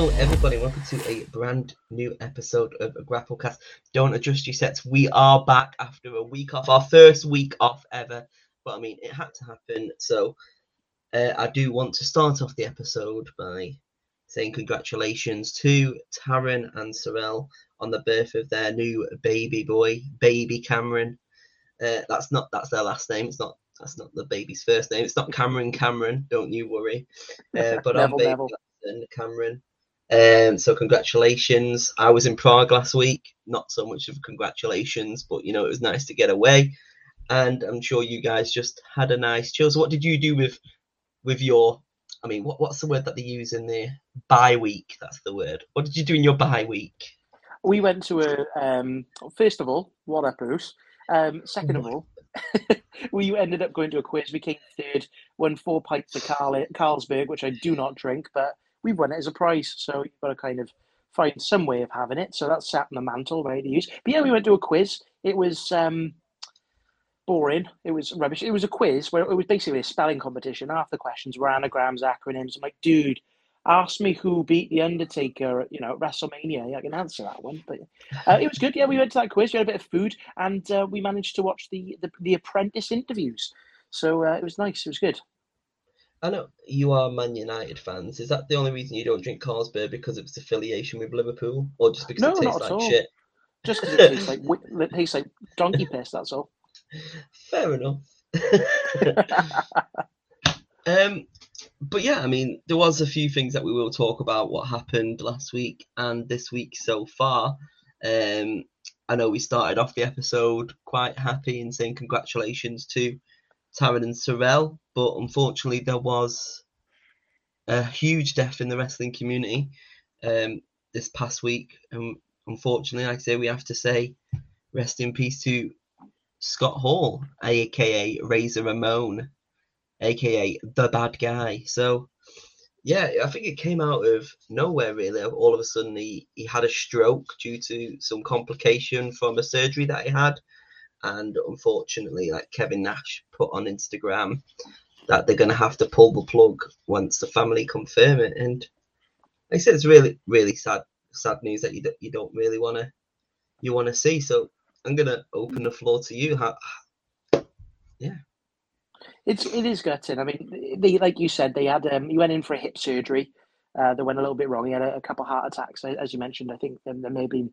Hello, everybody. Welcome to a brand new episode of Grapplecast. Don't adjust your sets. We are back after a week off, our first week off ever. But I mean, it had to happen. So uh, I do want to start off the episode by saying congratulations to Taryn and Sorel on the birth of their new baby boy, baby Cameron. Uh, that's not that's their last name. It's not that's not the baby's first name. It's not Cameron Cameron. Don't you worry. Uh, but on baby and Cameron. Um, so congratulations. I was in Prague last week. Not so much of congratulations, but you know it was nice to get away, and I'm sure you guys just had a nice chill. So what did you do with with your? I mean, what, what's the word that they use in the Bye week. That's the word. What did you do in your bye week? We went to a. Um, first of all, what up, Bruce? Um, second of all, we ended up going to a quiz. We came third, won four pints of Carl- Carlsberg, which I do not drink, but we won it as a prize. So you've got to kind of find some way of having it. So that's sat in the mantle, ready to use. But yeah, we went to a quiz. It was um, boring. It was rubbish. It was a quiz where it was basically a spelling competition. Half the questions were anagrams, acronyms. I'm like, dude, ask me who beat the Undertaker, you know, at WrestleMania. I can answer that one. But uh, it was good. Yeah, we went to that quiz. We had a bit of food, and uh, we managed to watch the the, the Apprentice interviews. So uh, it was nice. It was good. I know you are Man United fans. Is that the only reason you don't drink Carlsberg because of its affiliation with Liverpool, or just because No, it tastes like all. shit? Just because it tastes like it tastes like donkey piss. That's all. Fair enough. um, but yeah, I mean, there was a few things that we will talk about what happened last week and this week so far. Um, I know we started off the episode quite happy and saying congratulations to Taryn and Sorel, but unfortunately there was a huge death in the wrestling community um, this past week. And unfortunately, like I say, we have to say rest in peace to Scott Hall, aka Razor Ramon, aka the bad guy. So yeah, I think it came out of nowhere really. All of a sudden he, he had a stroke due to some complication from a surgery that he had. And unfortunately, like Kevin Nash put on Instagram that they're gonna have to pull the plug once the family confirm it. And I said, it's really, really sad sad news that you, don't- you don't really wanna you wanna see. So I'm gonna open the floor to you. How, It's it is gutting. I mean, they like you said, they had um, he went in for a hip surgery. Uh, that went a little bit wrong. He had a, a couple heart attacks, as you mentioned. I think there may have been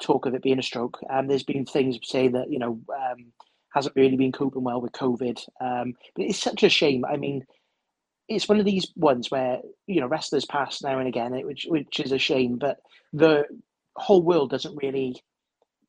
talk of it being a stroke. Um, there's been things saying that you know um, hasn't really been coping well with COVID. Um, but it's such a shame. I mean, it's one of these ones where you know wrestlers pass now and again, which which is a shame. But the whole world doesn't really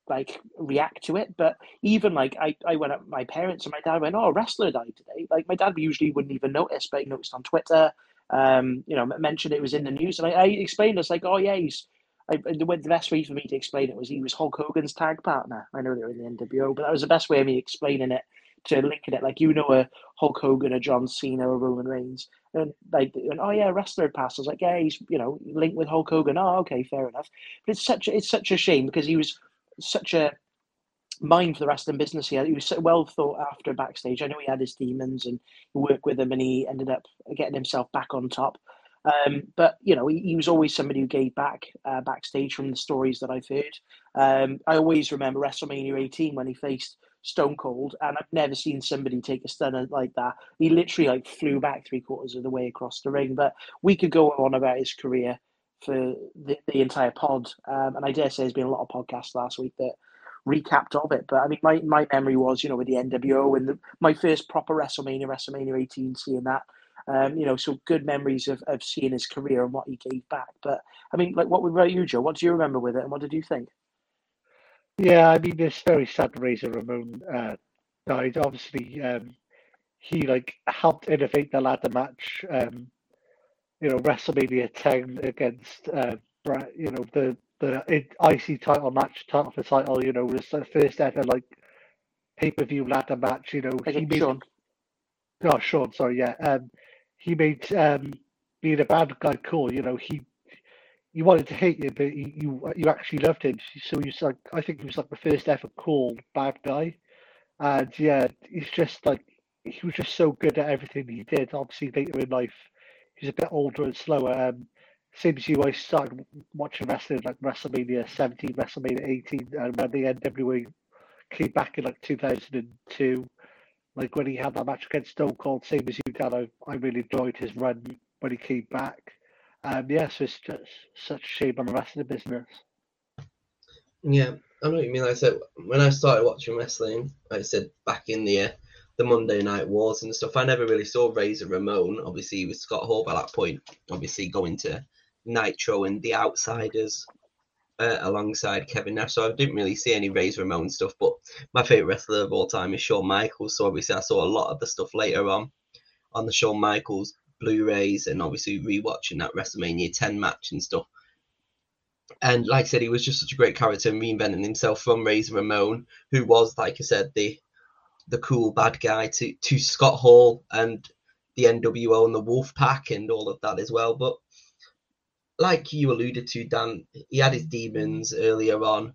like react to it. But even like I, I went up my parents and my dad went, Oh, a wrestler died today. Like my dad usually wouldn't even notice, but he noticed on Twitter, um, you know, mentioned it was in the news. And I, I explained it's like, oh yeah, he's I, the, best way for me to explain it was he was Hulk Hogan's tag partner. I know they were in the NWO, but that was the best way of me explaining it to linking it. Like you know a Hulk Hogan, a John Cena, a Roman Reigns. And like and, oh yeah, wrestler passed. I was like, yeah, he's you know, linked with Hulk Hogan. Oh, okay, fair enough. But it's such it's such a shame because he was such a mind for the wrestling business. He, he was so well thought after backstage. I know he had his demons and worked with them, and he ended up getting himself back on top. Um, but you know, he, he was always somebody who gave back uh, backstage from the stories that I've heard. Um, I always remember WrestleMania 18 when he faced Stone Cold, and I've never seen somebody take a stunner like that. He literally like flew back three quarters of the way across the ring. But we could go on about his career for the, the entire pod, um, and I dare say there's been a lot of podcasts last week that recapped of it. But I mean, my, my memory was, you know, with the NWO and the, my first proper WrestleMania, WrestleMania 18, seeing that. Um, you know, so good memories of, of seeing his career and what he gave back. But I mean, like, what about you, Joe? What do you remember with it, and what did you think? Yeah, I mean, it's very sad Razor Ramon uh, died. Obviously, um, he like helped innovate the ladder match. Um, you know, WrestleMania 10 against uh, you know the the IC title match, title for title. You know, was the first ever like pay per view ladder match. You know, he made Shawn. Oh, Shawn, sorry, yeah. Um, he made um, being a bad guy cool. You know, he you wanted to hate him, but you you, actually loved him. So he's like, I think he was like the first ever cool bad guy, and yeah, he's just like he was just so good at everything he did. Obviously, later in life, he's a bit older and slower. Um, same as you, I started watching wrestling like WrestleMania 17, WrestleMania 18, and when the NWO came back in like 2002, like when he had that match against Stone Cold, same as I, really enjoyed his run when he came back. Um, yes, it's just such a shame on the wrestling business. Yeah, I know what you mean. I said, when I started watching wrestling, I said back in the uh, the Monday Night Wars and stuff, I never really saw Razor Ramon. Obviously, with Scott Hall by that point, obviously going to Nitro and the Outsiders uh, alongside Kevin Nash. So I didn't really see any Razor Ramon stuff. But my favorite wrestler of all time is Shawn Michaels. So obviously, I saw a lot of the stuff later on on the Shawn Michaels Blu-rays and obviously rewatching that WrestleMania 10 match and stuff. And like I said, he was just such a great character, and reinventing himself from Razor Ramon, who was, like I said, the the cool bad guy, to to Scott Hall and the NWO and the Wolf Pack and all of that as well. But like you alluded to, Dan, he had his demons earlier on,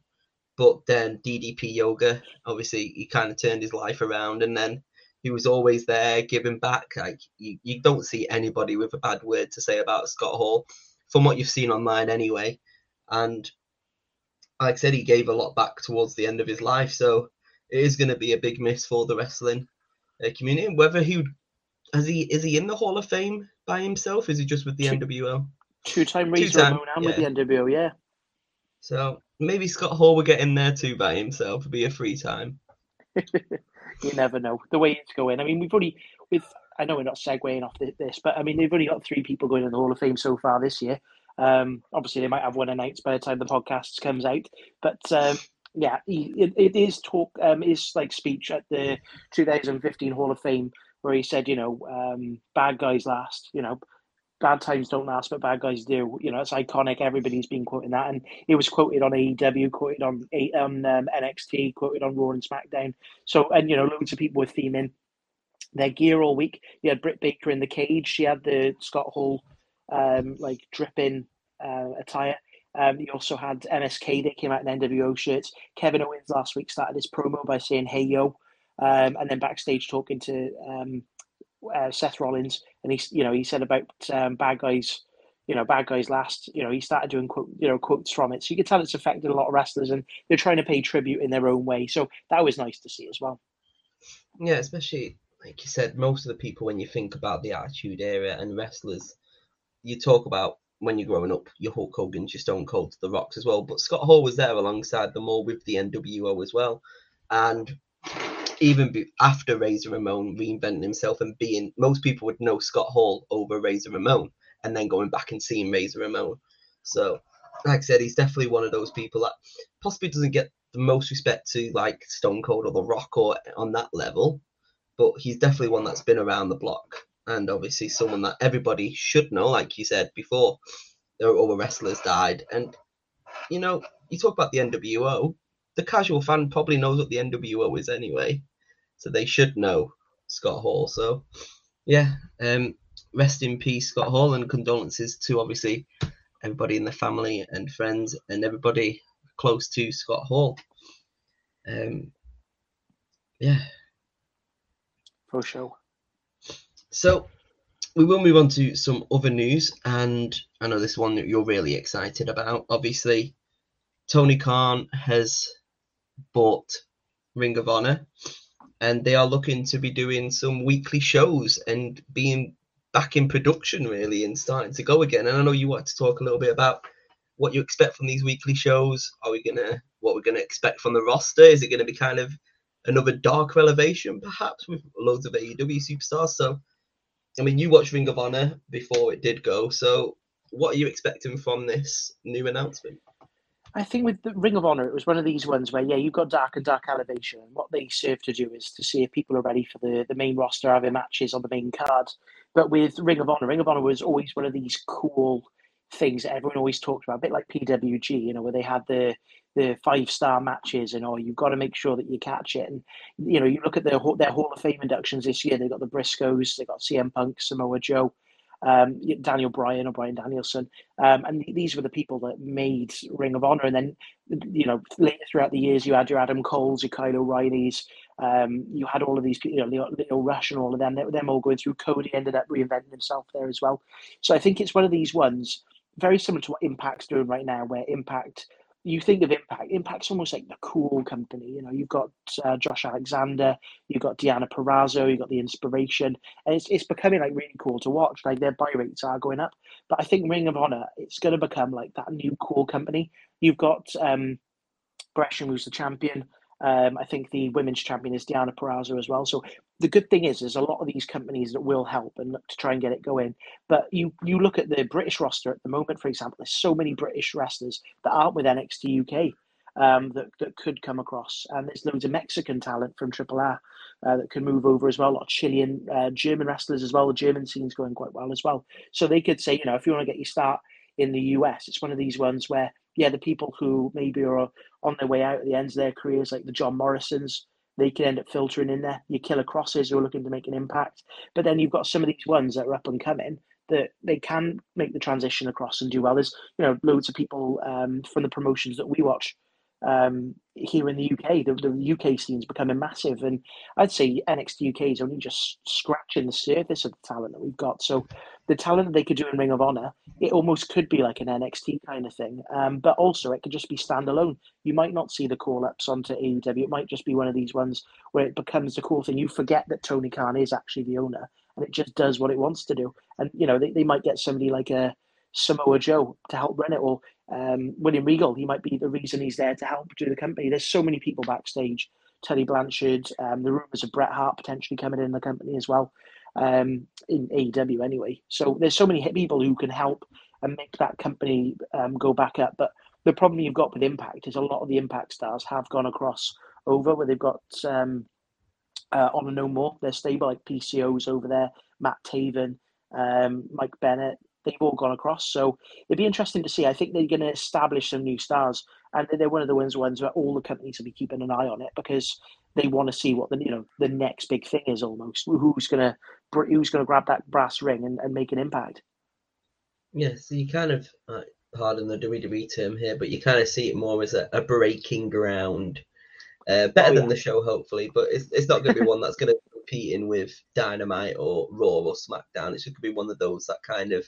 but then DDP Yoga, obviously, he kind of turned his life around, and then he was always there giving back. Like you, you don't see anybody with a bad word to say about Scott Hall, from what you've seen online anyway. And like I said, he gave a lot back towards the end of his life, so it is going to be a big miss for the wrestling uh, community. Whether he has he is he in the Hall of Fame by himself? Is he just with the two, NWO? Two-time Razor Two-time, and yeah. with the NWO, yeah. So maybe Scott Hall will get in there too by himself. It'll be a free time. you never know the way it's going. I mean, we've only with I know we're not segueing off this, but I mean they've only got three people going in the Hall of Fame so far this year. Um, obviously, they might have one announced by the time the podcast comes out, but um, yeah, it, it is talk. Um, is like speech at the 2015 Hall of Fame where he said, you know, um, bad guys last. You know, bad times don't last, but bad guys do. You know, it's iconic. Everybody's been quoting that, and it was quoted on AEW, quoted on um, NXT, quoted on Raw and SmackDown. So, and you know, loads of people were theming their gear all week. You had Britt Baker in the cage. She had the Scott Hall um, like dripping uh, attire. Um, you also had MSK that came out in NWO shirts. Kevin Owens last week started his promo by saying "Hey yo," um, and then backstage talking to um, uh, Seth Rollins, and he, you know, he said about um, bad guys, you know, bad guys last. You know, he started doing quote, you know, quotes from it. So you can tell it's affected a lot of wrestlers, and they're trying to pay tribute in their own way. So that was nice to see as well. Yeah, especially like you said, most of the people when you think about the Attitude Era and wrestlers, you talk about when you're growing up, your Hulk Hogan's, your Stone Cold, The Rocks as well. But Scott Hall was there alongside them all with the NWO as well, and even be, after Razor Ramon reinventing himself and being, most people would know Scott Hall over Razor Ramon, and then going back and seeing Razor Ramon. So, like I said, he's definitely one of those people that possibly doesn't get the most respect to like Stone Cold or The Rock or on that level, but he's definitely one that's been around the block and obviously someone that everybody should know, like you said before. There were other wrestlers died, and you know, you talk about the NWO. The casual fan probably knows what the NWO is anyway, so they should know Scott Hall. So, yeah, um, rest in peace, Scott Hall, and condolences to obviously everybody in the family and friends and everybody close to Scott Hall. Um, yeah, for sure. So we will move on to some other news, and I know this one that you're really excited about. Obviously, Tony Khan has bought Ring of Honor, and they are looking to be doing some weekly shows and being back in production really and starting to go again. And I know you want to talk a little bit about what you expect from these weekly shows. Are we gonna what we're gonna expect from the roster? Is it gonna be kind of another dark elevation, perhaps, with loads of AEW superstars? So I mean, you watched Ring of Honor before it did go, so what are you expecting from this new announcement? I think with the Ring of Honor, it was one of these ones where, yeah, you've got Dark and Dark Elevation. And what they serve to do is to see if people are ready for the, the main roster having matches on the main card. But with Ring of Honor, Ring of Honor was always one of these cool things that everyone always talked about, a bit like PWG, you know, where they had the the five star matches and oh, you've got to make sure that you catch it. And you know, you look at their their Hall of Fame inductions this year. They got the Briscoes, they got CM Punk, Samoa Joe, um, Daniel Bryan or Bryan Danielson, um, and these were the people that made Ring of Honor. And then you know, later throughout the years, you had your Adam Cole's, your Kyle O'Reilly's. Um, you had all of these, you know, Leo, Lio Rush and all of them. Them all going through. Cody ended up reinventing himself there as well. So I think it's one of these ones very similar to what Impact's doing right now, where Impact you think of Impact, Impact's almost like the cool company. You know, you've got uh, Josh Alexander, you've got Deonna Purrazzo, you've got the inspiration, and it's, it's becoming like really cool to watch. Like their buy rates are going up, but I think Ring of Honor, it's going to become like that new cool company. You've got um, Gresham, who's the champion. Um, I think the women's champion is Deonna Purrazzo as well. So the good thing is, there's a lot of these companies that will help and look to try and get it going. But you you look at the British roster at the moment, for example, there's so many British wrestlers that aren't with NXT UK um, that, that could come across. And there's loads of Mexican talent from Triple A uh, that can move over as well. A lot of Chilean, uh, German wrestlers as well. The German scene's going quite well as well. So they could say, you know, if you want to get your start in the US, it's one of these ones where, yeah, the people who maybe are on their way out at the ends of their careers, like the John Morrisons, they can end up filtering in there. Your Killer Krosses who are looking to make an impact. But then you've got some of these ones that are up and coming that they can make the transition across and do well. There's you know loads of people um, from the promotions that we watch um, here in the UK. The, the UK scene is becoming massive, and I'd say NXT UK is only just scratching the surface of the talent that we've got. So the talent that they could do in Ring of Honor, it almost could be like an NXT kind of thing. Um, but also, it could just be standalone. You might not see the call ups onto AEW. It might just be one of these ones where it becomes the cool thing. You forget that Tony Khan is actually the owner, and it just does what it wants to do. And you know, they, they might get somebody like a Samoa Joe to help run it, or um, William Regal. He might be the reason he's there to help do the company. There's so many people backstage. Tully Blanchard, um, the rumors of Bret Hart potentially coming in the company as well, um, in AEW anyway. So there's so many people who can help and make that company um, go back up. But the problem you've got with Impact is a lot of the Impact stars have gone across over where they've got um, uh, Honor No More. They're stable like PCOs over there, Matt Taven, um, Mike Bennett, they've all gone across. So it'd be interesting to see. I think they're going to establish some new stars, and they're one of the ones ones where all the companies will be keeping an eye on it because they want to see what the you know the next big thing is. Almost who's gonna who's gonna grab that brass ring and, and make an impact. Yeah, so you kind of uh, pardon the WWE term here, but you kind of see it more as a, a breaking ground. Uh, better oh, yeah. than the show, hopefully, but it's, it's not going to be one that's going to compete in with Dynamite or Raw or SmackDown. It's going to be one of those that kind of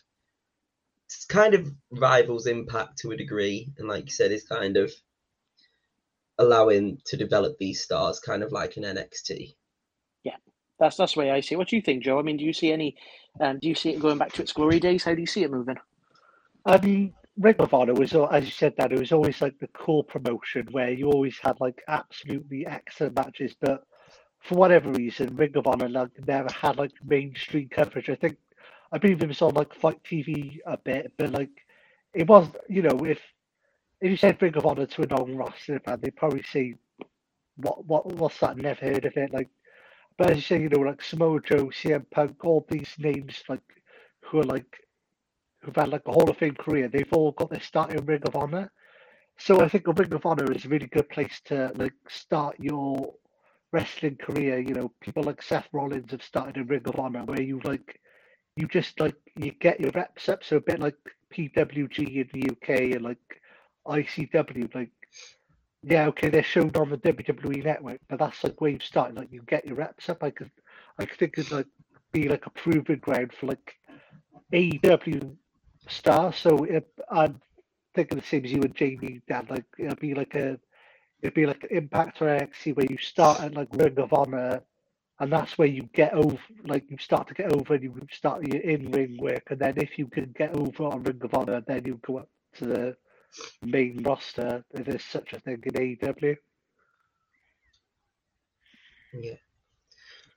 kind of rivals Impact to a degree, and like you said, is kind of allowing to develop these stars, kind of like an NXT. That's that's the way I see. it. What do you think, Joe? I mean, do you see any? Um, do you see it going back to its glory days? How do you see it moving? Mean, Ring of Honor was, as you said, that it was always like the core promotion where you always had like absolutely excellent matches, but for whatever reason, Ring of Honor like never had like mainstream coverage. I think I believe it was on like FITE TV a bit, but like it was, you know, if if you said Ring of Honor to a non-roster fan, they'd probably say, "What, what, what's that? Never heard of it." Like, but as you say, you know, like Samoa Joe, CM Punk, all these names, like who are like who've had like a Hall of Fame career, they've all got their start in Ring of Honor. So I think a Ring of Honor is a really good place to like start your wrestling career. You know, people like Seth Rollins have started in Ring of Honor, where you like you just like you get your reps up. So a bit like PWG in the UK and like ICW, like yeah, okay, they're shown on the WWE network, but that's like where you start. Like you get your reps up. I could, I could think it'd like be like a proving ground for like AEW stars. So if, I'm thinking the same as you and Jamie, Dan. Like it'd be like a, it'd be like Impact or NXT where you start at like Ring of Honor and that's where you get over, like you start to get over, and you start your in-ring work, and then if you can get over on Ring of Honor, then you go up to the main roster. If there's such a thing in AEW. Yeah,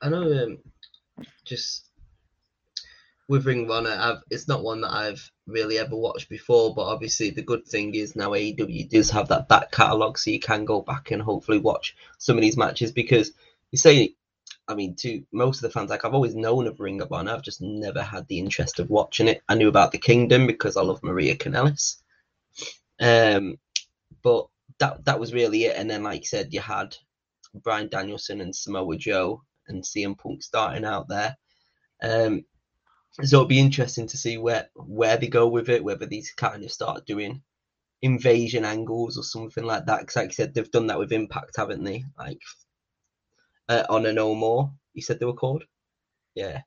I know. Um, just with Ring of Honor, I've, it's not one that I've really ever watched before, but obviously the good thing is now AEW does have that back catalogue, so you can go back and hopefully watch some of these matches because you say I mean, to most of the fans, like I've always known of Ring of Honor, I've just never had the interest of watching it. I knew about the Kingdom because I love Maria Kanellis, um, but that that was really it. And then, like I said, you had Bryan Danielson and Samoa Joe and CM Punk starting out there. Um, so it'll be interesting to see where where they go with it, whether these kind of start doing invasion angles or something like that. Because, like I said, they've done that with Impact, haven't they? Like uh, Honor No More. You said they were called. Yeah.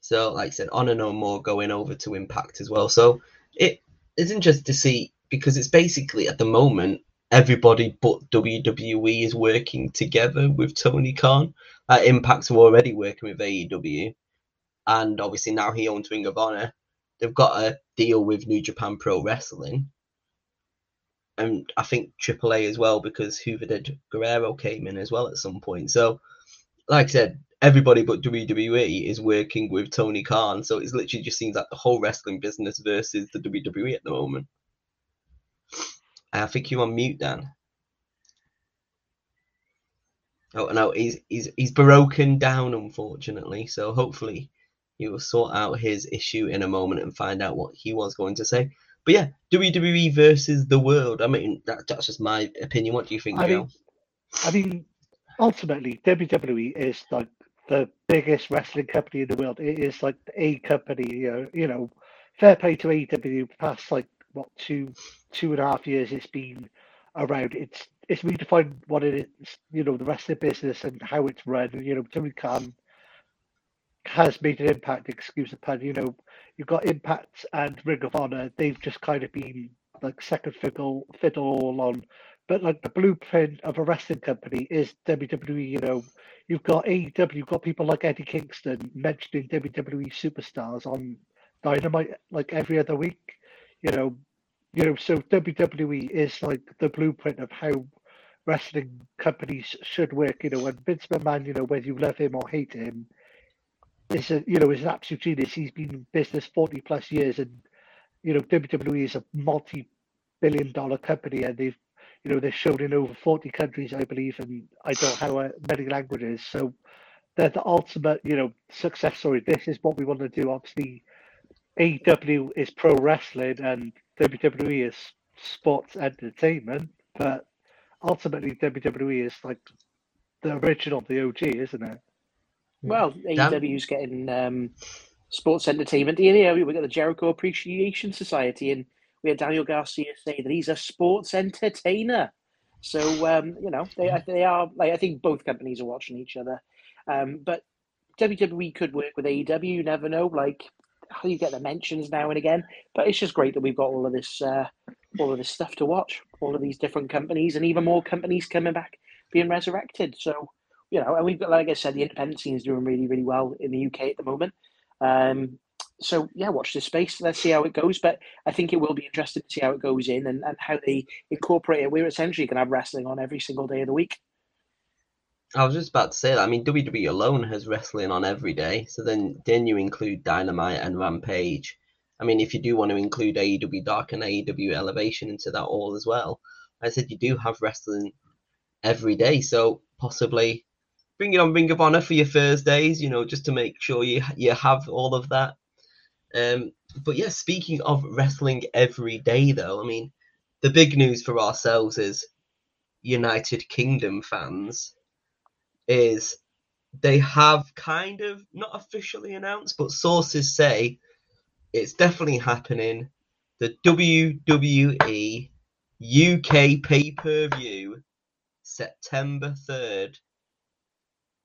So, like I said, on Honor No More going over to Impact as well. So it it's interesting to see because it's basically at the moment everybody but WWE is working together with Tony Khan. Uh, Impact's already working with AEW, and obviously now he owns Ring of Honor. They've got a deal with New Japan Pro Wrestling, and I think AAA as well because Hoover did Guerrero came in as well at some point. So, like I said, everybody but WWE is working with Tony Khan. So it's literally just seems like the whole wrestling business versus the WWE at the moment. I think you're on mute, Dan. Oh no, he's he's he's broken down unfortunately. So hopefully he will sort out his issue in a moment and find out what he was going to say. But yeah, WWE versus the world. I mean, that, that's just my opinion. What do you think, I mean, I mean, ultimately, WWE is like the biggest wrestling company in the world. It is like a company. You know, you know, fair play to AEW. Past like what two two and a half years, it's been around. It's it's redefined what it is. You know, the wrestling business and how it's run. You know, Tony Khan has made an impact. Excuse the pun. You know, you've got Impact and Ring of Honor. They've just kind of been like second fiddle fiddle all on. But like the blueprint of a wrestling company is WWE. You know, you've got AEW. You've got people like Eddie Kingston mentioning WWE superstars on Dynamite like every other week. You know, you know. So WWE is like the blueprint of how wrestling companies should work. You know, and Vince McMahon. You know, whether you love him or hate him is a you know is an absolute genius. He's been in business forty plus years, and you know WWE is a multi-billion dollar company, and they've you know they're shown in over forty countries, I believe, and I don't know how many languages. So they're the ultimate you know success story. This is what we want to do. Obviously, AEW is pro wrestling, and WWE is sports entertainment, but ultimately WWE is like the original, the OG, isn't it? Well, Dan? AEW's getting um, sports entertainment. Yeah, we've got the Jericho Appreciation Society, and we had Daniel Garcia say that he's a sports entertainer. So um, you know, they they are like I think both companies are watching each other. Um, but WWE could work with AEW. You never know. Like how you get the mentions now and again. But it's just great that we've got all of this uh, all of this stuff to watch. All of these different companies, and even more companies coming back, being resurrected. So you know, and we've got, like I said, the independent scene is doing really, really well in the UK at the moment. Um, so yeah, watch this space. Let's see how it goes. But I think it will be interesting to see how it goes in and, and how they incorporate it. We're essentially going to have wrestling on every single day of the week. I was just about to say that. I mean, WWE alone has wrestling on every day. So then, then you include Dynamite and Rampage. I mean, if you do want to include AEW Dark and AEW Elevation into that all as well, I said you do have wrestling every day. So possibly bring it on Ring of Honor for your Thursdays, you know, just to make sure you you have all of that. Um, but yeah, speaking of wrestling every day, though, I mean, the big news for ourselves is United Kingdom fans is they have kind of not officially announced, but sources say it's definitely happening. The WWE UK pay per view September 3rd.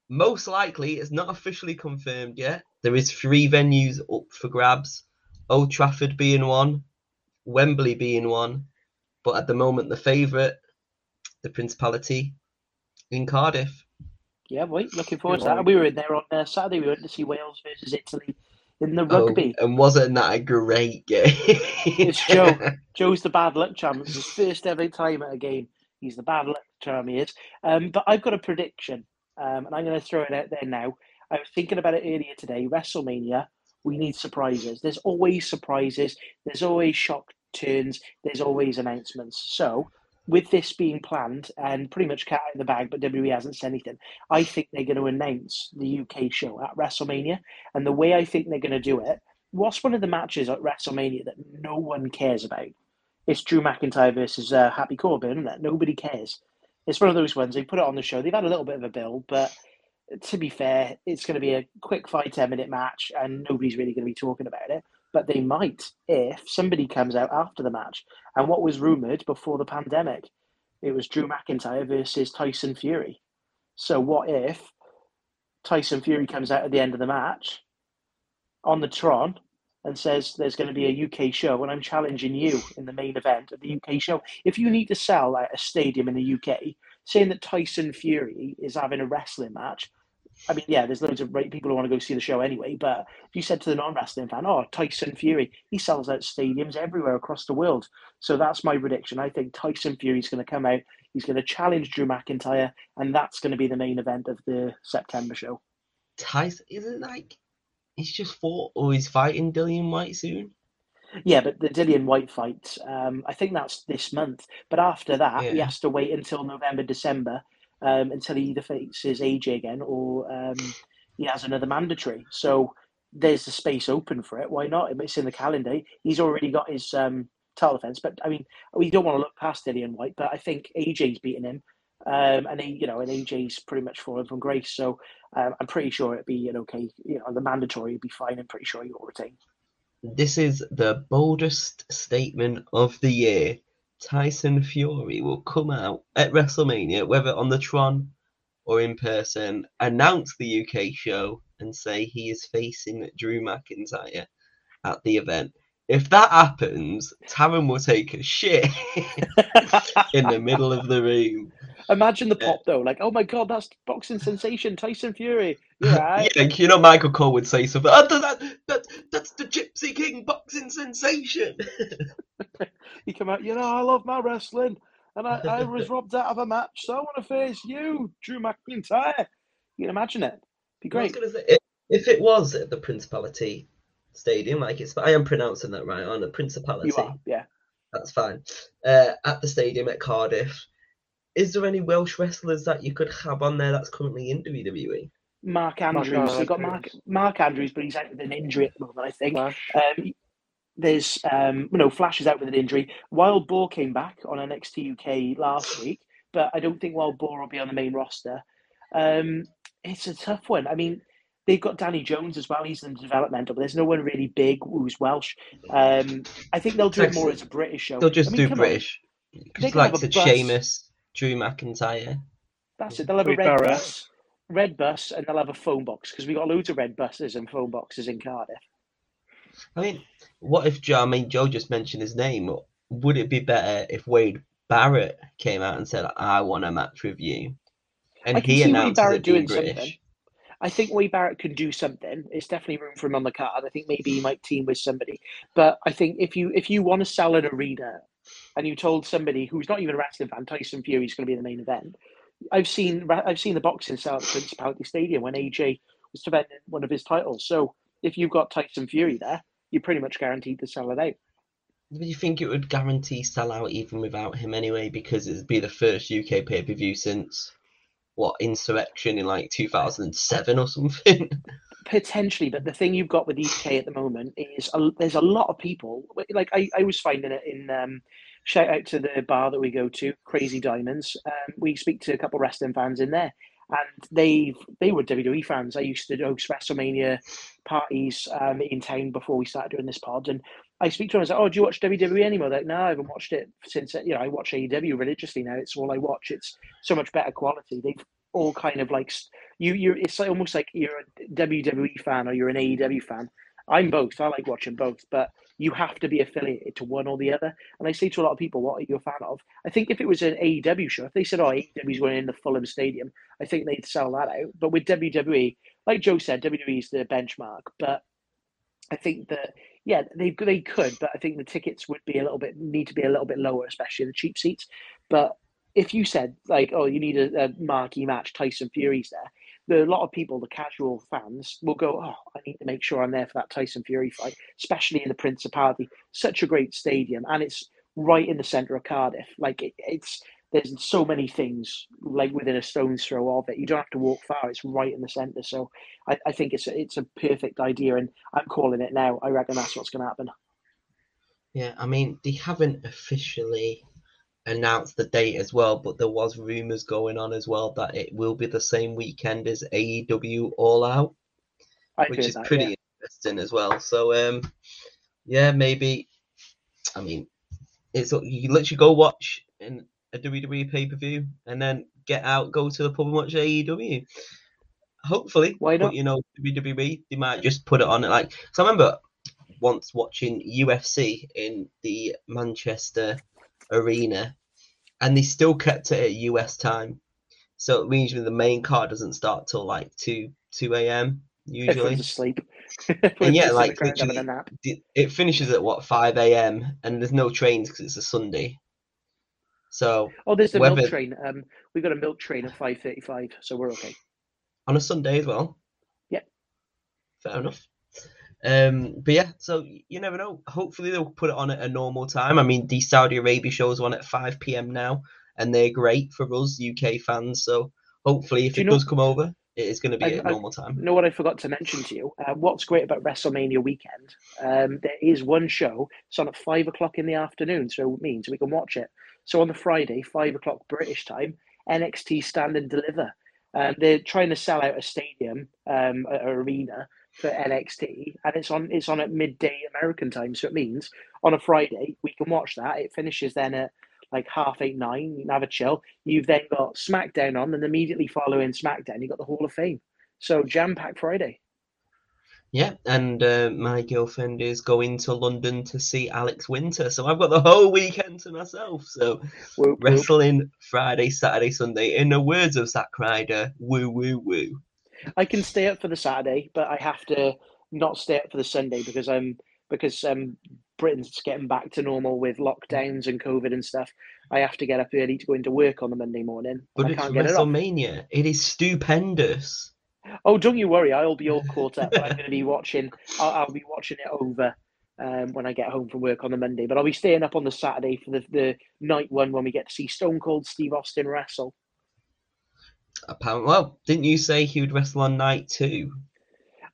Most likely, it's not officially confirmed yet. There is three venues up for grabs. Old Trafford being one, Wembley being one, but at the moment the favourite, the Principality in Cardiff. Yeah, wait, looking forward to that. We were in there on uh, Saturday. We went to see Wales versus Italy in the Oh, rugby. and wasn't that a great game? It's Joe. Joe's the bad luck charm. It's his first ever time at a game. He's the bad luck charm, he is. Um, but I've got a prediction, um, and I'm going to throw it out there now. I was thinking about it earlier today. WrestleMania, we need surprises. There's always surprises. There's always shock turns. There's always announcements. So, with this being planned and pretty much cat out of the bag, but WWE hasn't said anything, I think they're going to announce the UK show at WrestleMania. And the way I think they're going to do it, what's one of the matches at WrestleMania that no one cares about? It's Drew McIntyre versus uh, Happy Corbin, isn't? Nobody cares. It's one of those ones. They put it on the show. They've had a little bit of a build, but to be fair, it's going to be a quick five, 10 minute match and nobody's really going to be talking about it. But they might if somebody comes out after the match. And what was rumoured before the pandemic? It was Drew McIntyre versus Tyson Fury. So what if Tyson Fury comes out at the end of the match on the Tron and says there's going to be a UK show and I'm challenging you in the main event of the UK show. If you need to sell like, a stadium in the UK, saying that Tyson Fury is having a wrestling match, I mean, yeah, there's loads of people who want to go see the show anyway. But if you said to the non-wrestling fan, "Oh, Tyson Fury," he sells out stadiums everywhere across the world. So that's my prediction. I think Tyson Fury is going to come out. He's going to challenge Drew McIntyre, and that's going to be the main event of the September show. Tyson isn't like he's just fought or he's fighting Dillian Whyte soon. Yeah, but the Dillian Whyte fight, um, I think that's this month. But after that, yeah. he has to wait until November, December um, until he either faces AJ again or um, he has another mandatory. So there's the space open for it. Why not? It's in the calendar. He's already got his um, title defense. But I mean, we don't want to look past Dillian Whyte, but I think AJ's beating him. Um, and he, you know, and AJ's pretty much fallen from grace. So um, I'm pretty sure it'd be an okay, you know, the mandatory would be fine. I'm pretty sure he will retain. This is the boldest statement of the year Tyson Fury will come out at WrestleMania, whether on the Tron or in person, announce the UK show and say he is facing Drew McIntyre at the event. If that happens, Taron will take a shit in the middle of the room. Imagine the pop though, like, oh my god, that's boxing sensation Tyson Fury. Right. yeah, you know, Michael Cole would say something. Oh, that, that, that's the Gypsy King boxing sensation. he come out, you know, I love my wrestling, and I, I was robbed out of a match, so I want to face you, Drew McIntyre. You can imagine it. Be great. Say, if it was at the Principality Stadium, like it's, I am pronouncing that right on the Principality. You are, yeah. That's fine. Uh, at the stadium at Cardiff, is there any Welsh wrestlers that you could have on there that's currently in WWE? Mark Andrews. Mark You've got Mark Mark Andrews, but he's out with an injury at the moment. I think. Um, there's um, you know Flash is out with an injury. Wild Boar came back on NXT UK last week, but I don't think Wild Boar will be on the main roster. Um, it's a tough one. I mean, they've got Danny Jones as well. He's in developmental, but there's no one really big who's Welsh. Um, I think they'll do it more as a British show. They'll just I mean, do British. Because like to Sheamus, Drew McIntyre. That's it. They'll have a red bus, red bus, and they'll have a phone box because we've got loads of red buses and phone boxes in Cardiff. I mean, what if Joe? I mean, Joe just mentioned his name. Would it be better if Wade Barrett came out and said, "I want a match with you," and he announced Wade doing British? Something. I think Wade Barrett can do something. It's definitely room for him on the card. I think maybe he might team with somebody. But I think if you if you want to sell an arena and you told somebody who's not even a wrestling fan, Tyson Fury is going to be in the main event. I've seen I've seen the boxing sell at Principality Stadium when AJ was defending one of his titles. So if you've got Tyson Fury there, you're pretty much guaranteed to sell it out. Do you think it would guarantee sell out even without him anyway? Because it'd be the first UK pay per view since what Insurrextion in like 2007 or something. Potentially, but the thing you've got with UK at the moment is a, there's a lot of people. Like I, I was finding it in um, shout out to the bar that we go to, Crazy Diamonds. Um, we speak to a couple of wrestling fans in there, and they they were WWE fans. I used to host WrestleMania parties um, in town before we started doing this pod, and I speak to them. I say, "Oh, do you watch WWE anymore?" They're like, no, I haven't watched it since. You know, I watch AEW religiously now. It's all I watch. It's so much better quality. They've all kind of like you. You're. It's like, almost like you're a WWE fan or you're an AEW fan. I'm both. I like watching both, but you have to be affiliated to one or the other. And I say to a lot of people, what are you a fan of? I think if it was an AEW show, if they said, oh, AEW's going in the Fulham Stadium, I think they'd sell that out. But with WWE, like Joe said, WWE is the benchmark. But I think that, yeah, they, they could, but I think the tickets would be a little bit, need to be a little bit lower, especially the cheap seats. But if you said, like, oh, you need a, a marquee match, Tyson Fury's there, a lot of people, the casual fans, will go, "Oh, I need to make sure I'm there for that Tyson Fury fight," especially in the Principality. Such a great stadium, and it's right in the centre of Cardiff. Like it, it's there's so many things like within a stone's throw of it. You don't have to walk far; it's right in the centre. So I, I think it's a, it's a perfect idea, and I'm calling it now. I reckon that's what's going to happen. Yeah, I mean they haven't officially announced the date as well, but there was rumors going on as well that it will be the same weekend as AEW All Out, I which is that, pretty yeah. interesting as well. So, um, yeah, maybe. I mean, it's you literally go watch in a WWE pay per view and then get out, go to the pub and watch AEW. Hopefully, why not? But, you know, WWE they might just put it on it like. So I remember once watching UFC in the Manchester arena, and they still kept it at US time. So it means the main card doesn't start till like two two a.m. usually. Asleep. And yeah, like crowd having a literally, it finishes at what five a.m. and there's no trains because it's a Sunday. So Oh, there's the whether- milk train. Um, we got a milk train at five thirty-five, so we're okay. on a Sunday as well. Yeah. Fair enough. Um, but yeah, so you never know. Hopefully they'll put it on at a normal time. I mean, the Saudi Arabia shows on at five p.m. now, and they're great for us UK fans. So hopefully, if it know- does come over, it is going to be I- at I- normal time. You know what I forgot to mention to you? Uh, what's great about WrestleMania weekend? Um, there is one show. It's on at five o'clock in the afternoon, so it means we can watch it. So on the Friday, five o'clock British time, NXT Stand and Deliver. Um, they're trying to sell out a stadium, um, a, a arena for NXT, and it's on it's on at midday American time. So it means on a Friday we can watch that. It finishes then at like half eight nine. You can have a chill. You've then got SmackDown on, and immediately following SmackDown, you have got the Hall of Fame. So jam packed Friday. Yeah, and uh, my girlfriend is going to London to see Alex Winter, so I've got the whole weekend to myself. So wrestling Friday, Saturday, Sunday. In the words of Zack Ryder, woo woo woo. I can stay up for the Saturday, but I have to not stay up for the Sunday because I'm because um Britain's getting back to normal with lockdowns and COVID and stuff. I have to get up early to go into work on the Monday morning. But I it's get it. WrestleMania. It is stupendous. Oh, don't you worry, I'll be all caught up. I'm going to be watching. I'll, I'll be watching it over um, when I get home from work on the Monday. But I'll be staying up on the Saturday for the, the night one when we get to see Stone Cold Steve Austin wrestle. Apparently, well, didn't you say he would wrestle on night two?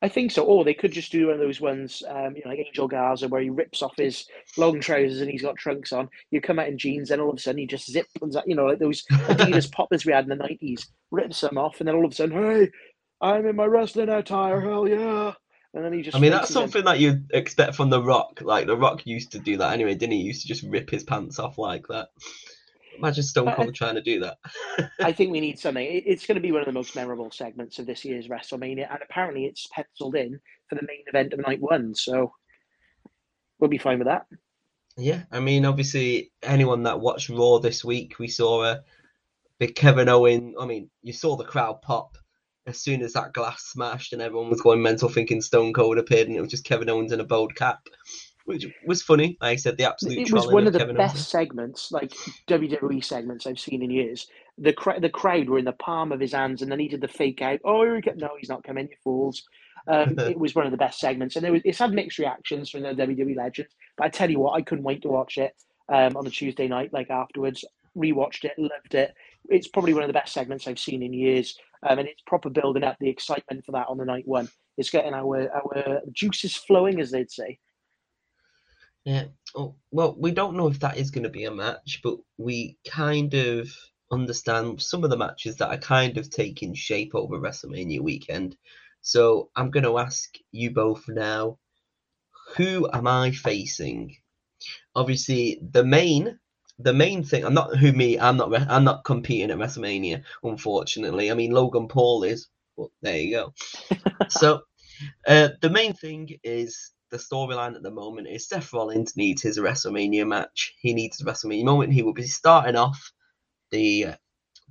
I think so. Or they could just do one of those ones, um, you know, like Angel Garza, where he rips off his long trousers and he's got trunks on. You come out in jeans, and all of a sudden he just zip, and you know, like those Adidas poppers we had in the nineties, rips them off, and then all of a sudden, hey, I'm in my wrestling attire, hell yeah! And then he just. I mean, that's in. something that you'd expect from The Rock. Like, The Rock used to do that anyway, didn't he? He used to just rip his pants off like that. Imagine Stone Cold trying to do that. I think we need something. It's going to be one of the most memorable segments of this year's WrestleMania, and apparently it's penciled in for the main event of night one. So we'll be fine with that. Yeah, I mean, obviously, anyone that watched Raw this week, we saw a big Kevin Owen. I mean, you saw the crowd pop as soon as that glass smashed, and everyone was going mental, thinking Stone Cold appeared, and it was just Kevin Owens in a bold cap, which was funny. Like I said, the absolute It was one of the Kevin best Owens. segments, like WWE segments I've seen in years. The cr- the crowd were in the palm of his hands, and then he did the fake out. Oh, here he go- no, he's not coming, you fools. Um, it was one of the best segments, and there was, it's had mixed reactions from the WWE legends. But I tell you what, I couldn't wait to watch it um, on a Tuesday night, like afterwards. Rewatched it, loved it. It's probably one of the best segments I've seen in years, um, and it's proper building up the excitement for that on the night one. It's getting our our juices flowing, as they'd say. Yeah. Oh, well, we don't know if that is going to be a match, but we kind of understand some of the matches that are kind of taking shape over WrestleMania weekend. So I'm going to ask you both now who am I facing? Obviously, the main. The main thing, I'm not who me. I'm not. I'm not competing at WrestleMania. Unfortunately, I mean Logan Paul is. Well, there you go. so, uh, the main thing is the storyline at the moment is Seth Rollins needs his WrestleMania match. He needs the WrestleMania moment. He will be starting off the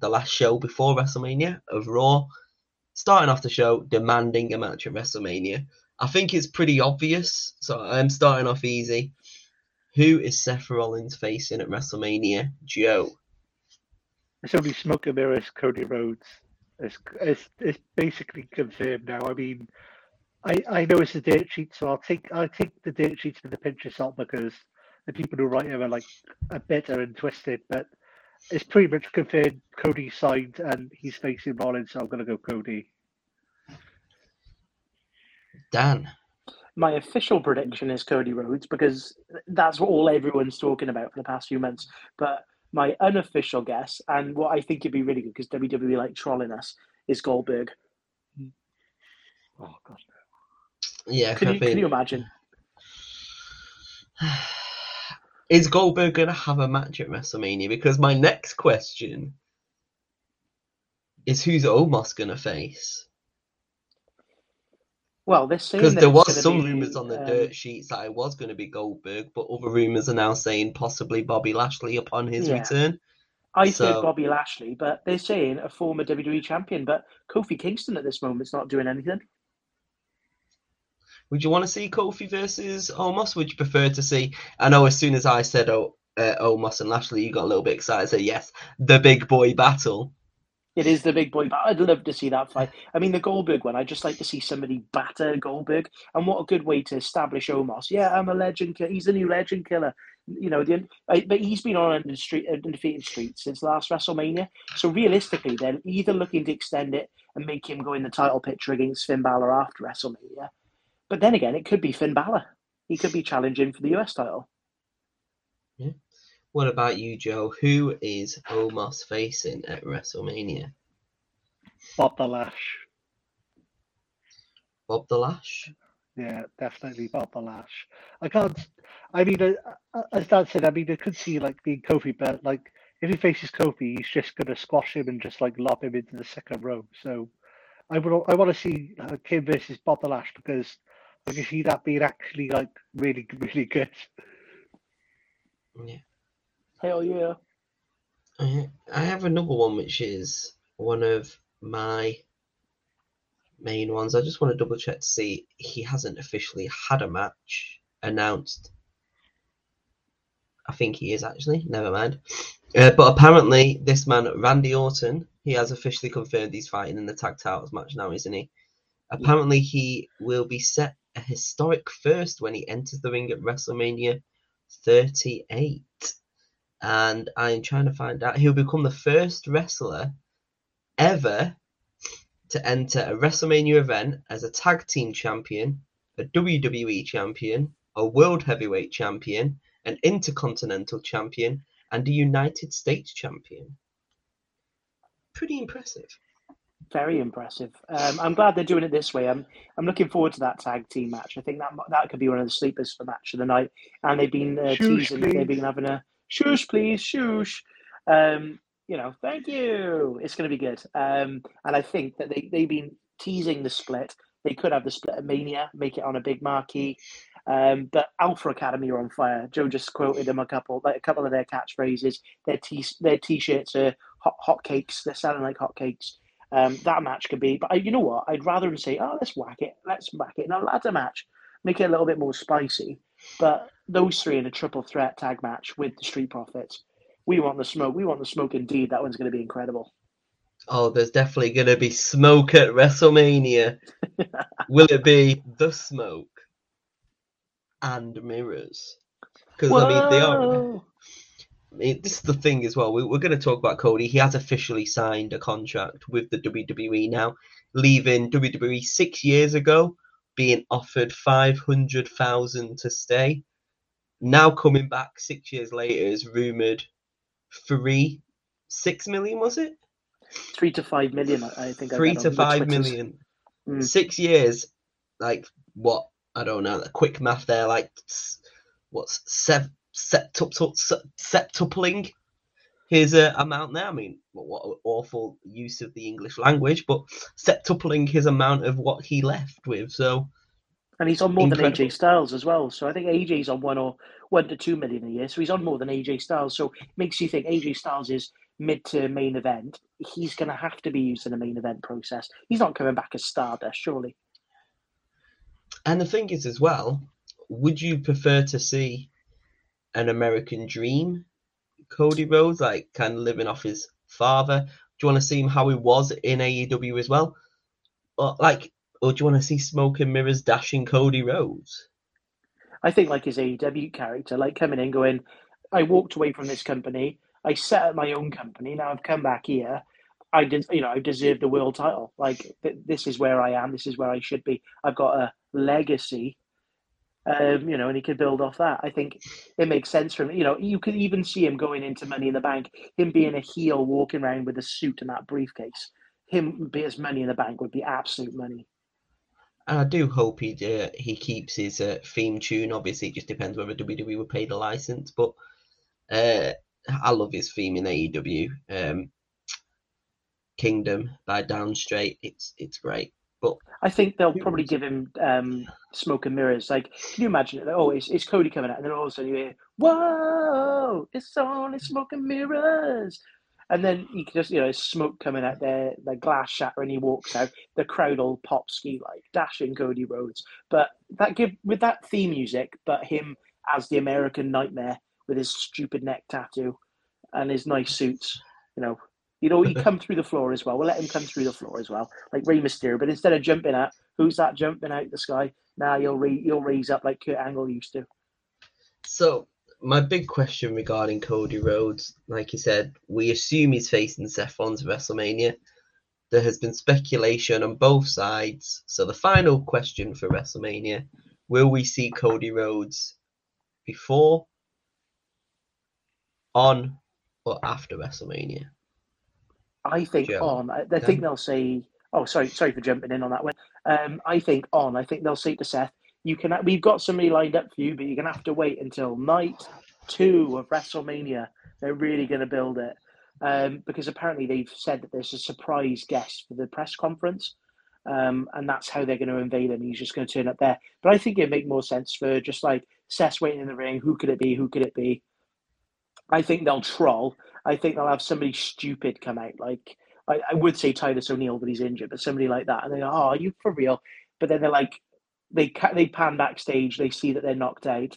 the last show before WrestleMania of Raw, starting off the show demanding a match at WrestleMania. I think it's pretty obvious, so I'm starting off easy. Who is Seth Rollins facing at WrestleMania? Joe. It's only smoke and mirrors, Cody Rhodes. It's, it's, it's basically confirmed now. I mean, I, I know it's a dirt sheet, so I'll take I'll take the dirt sheets with a pinch of salt because the people who write them are like a bitter and twisted. But it's pretty much confirmed. Cody signed and he's facing Rollins, so I'm gonna go Cody. Dan. My official prediction is Cody Rhodes because that's what all everyone's talking about for the past few months. But my unofficial guess, and what I think would be really good because WWE like trolling us, is Goldberg. Oh god. Yeah, Can you, can you imagine? Is Goldberg going to have a match at WrestleMania? Because my next question is who's Omos going to face? Well, they're Because there was some be, rumours on the um, dirt sheets that it was going to be Goldberg, but other rumours are now saying possibly Bobby Lashley upon his Yeah. return. I So- said Bobby Lashley, but they're saying a former WWE champion. But Kofi Kingston at this moment is not doing anything. Would you want to see Kofi versus Omos? Would you prefer to see? I know as soon as I said oh, uh, Omos and Lashley, you got a little bit excited. Say yes, the big boy battle. It is the big boy, but I'd love to see that fight. I mean, the Goldberg one, I'd just like to see somebody batter Goldberg. And what a good way to establish Omos. Yeah, I'm a legend killer. He's a new legend killer. You know, the, I, but he's been on a street, undefeated streak since last WrestleMania. So realistically, they're either looking to extend it and make him go in the title picture against Finn Balor after WrestleMania. But then again, it could be Finn Balor. He could be challenging for the US title. Yeah. What about you, Joe? Who is Omos facing at WrestleMania? Bob the Lash. Bob the Lash. Yeah, definitely Bob the Lash. I can't. I mean, uh, uh, as Dan said, I mean, I could see like being Kofi, but like if he faces Kofi, he's just gonna squash him and just like lob him into the second row. So I would, I want to see uh, Kim versus Bob the Lash because I can see that being actually like really, really good. Yeah. Hell yeah. I I have another one which is one of my main ones. I just want to double check to see he hasn't officially had a match announced. I think he is actually. Never mind. Uh, but apparently, this man Randy Orton, he has officially confirmed he's fighting in the tag titles match now, isn't he? Apparently, he will be set a historic first when he enters the ring at WrestleMania 38 and I'm trying to find out. He'll become the first wrestler ever to enter a WrestleMania event as a tag team champion, a WWE champion, a world heavyweight champion, an intercontinental champion, and a United States champion. Pretty impressive. Very impressive. Um, I'm glad they're doing it this way. I'm I'm looking forward to that tag team match. I think that that could be one of the sleepers for match of the night. And they've been uh, Shush, teasing that they've been having a shush, please, shush. Um, you know, thank you. It's going to be good. Um, and I think that they they've been teasing the split. They could have the split at Mania, make it on a big marquee. Um, but Alpha Academy are on fire. Joe just quoted them a couple, like a couple of their catchphrases. Their t their t-shirts are hot hot cakes. They're selling like hotcakes. Um, that match could be, but I, you know what? I'd rather say, "Oh, let's whack it, let's whack it in a ladder match, make it a little bit more spicy." But those three in a triple threat tag match with the Street Profits, we want the smoke. We want the smoke indeed. That one's going to be incredible. Oh, there's definitely going to be smoke at WrestleMania. Will it be the smoke and mirrors? Because I mean, they are. I mean, this is the thing as well. We, we're going to talk about Cody. He has officially signed a contract with the WWE now, leaving WWE six years ago, being offered five hundred thousand to stay. Now coming back six years later is rumored three, six million was it? Three to five million, I I think. Three read to the five million. Mm. Six years, like what? I don't know. Quick math there, like what's sev septuple septupling his uh, amount there. I mean, what, an awful use of the English language, but septupling his amount of what he left with. So And he's on more Incredible. than AJ Styles as well. So I think AJ's on one or one to two million a year. So he's on more than AJ Styles. So it makes you think AJ Styles is mid to main event. He's going to have to be used in a main event process. He's not coming back as Stardust, surely. And the thing is, as well, would you prefer to see an American Dream, Cody Rhodes, like kind of living off his father? Do you want to see him how he was in AEW as well, or like, or do you want to see Smoke and Mirrors dashing Cody Rhodes? I think like his AEW character, like coming in going, I walked away from this company. I set up my own company. Now I've come back here. I did, you know, I deserve the world title. Like th- this is where I am. This is where I should be. I've got a legacy, um, you know, and he could build off that. I think it makes sense for him. You know, you could even see him going into Money in the Bank. Him being a heel, walking around with a suit and that briefcase. Him be as Money in the Bank would be absolute money. And I do hope he uh, he keeps his uh, theme tune. Obviously, it just depends whether WWE would pay the license, but uh, I love his theme in AEW. Um, Kingdom by Downstait. It's it's great. But I think they'll probably give him um, smoke and mirrors. Like, can you imagine it? Like, oh, it's, it's Cody coming out, and then all of a sudden you hear, "Whoa, it's only smoke and mirrors," and then you can just you know smoke coming out there, the glass shatter, and he walks out. The crowd all pop ski like dashing Cody Rhodes. But that give with that theme music, but him as the American Nightmare with his stupid neck tattoo and his nice suits. You know, you know, he come through the floor as well. We'll let him come through the floor as well, like Rey Mysterio. But instead of jumping out, who's that jumping out the sky? Now you'll re- you'll raise up like Kurt Angle used to. So my big question regarding Cody Rhodes, like you said, we assume he's facing Seth Rollins at WrestleMania. There has been speculation on both sides. So the final question for WrestleMania: Will we see Cody Rhodes before, on, or after WrestleMania? I think Joe, on. I, I think they'll say. Oh, sorry, sorry for jumping in on that one. Um, I think on. I think they'll say to Seth, "You can. We've got somebody lined up for you, but you're gonna have to wait until night two of WrestleMania. They're really gonna build it." Um, because apparently they've said that there's a surprise guest for the press conference, um, and that's how they're going to invade him. He's just going to turn up there. But I think it'd make more sense for just like Seth waiting in the ring. Who could it be? Who could it be? I think they'll troll. I think they'll have somebody stupid come out. Like I, I would say Titus O'Neil, but he's injured. But somebody like that, and they go, "Oh, are you for real?" But then they're like, they they pan backstage. They see that they're knocked out.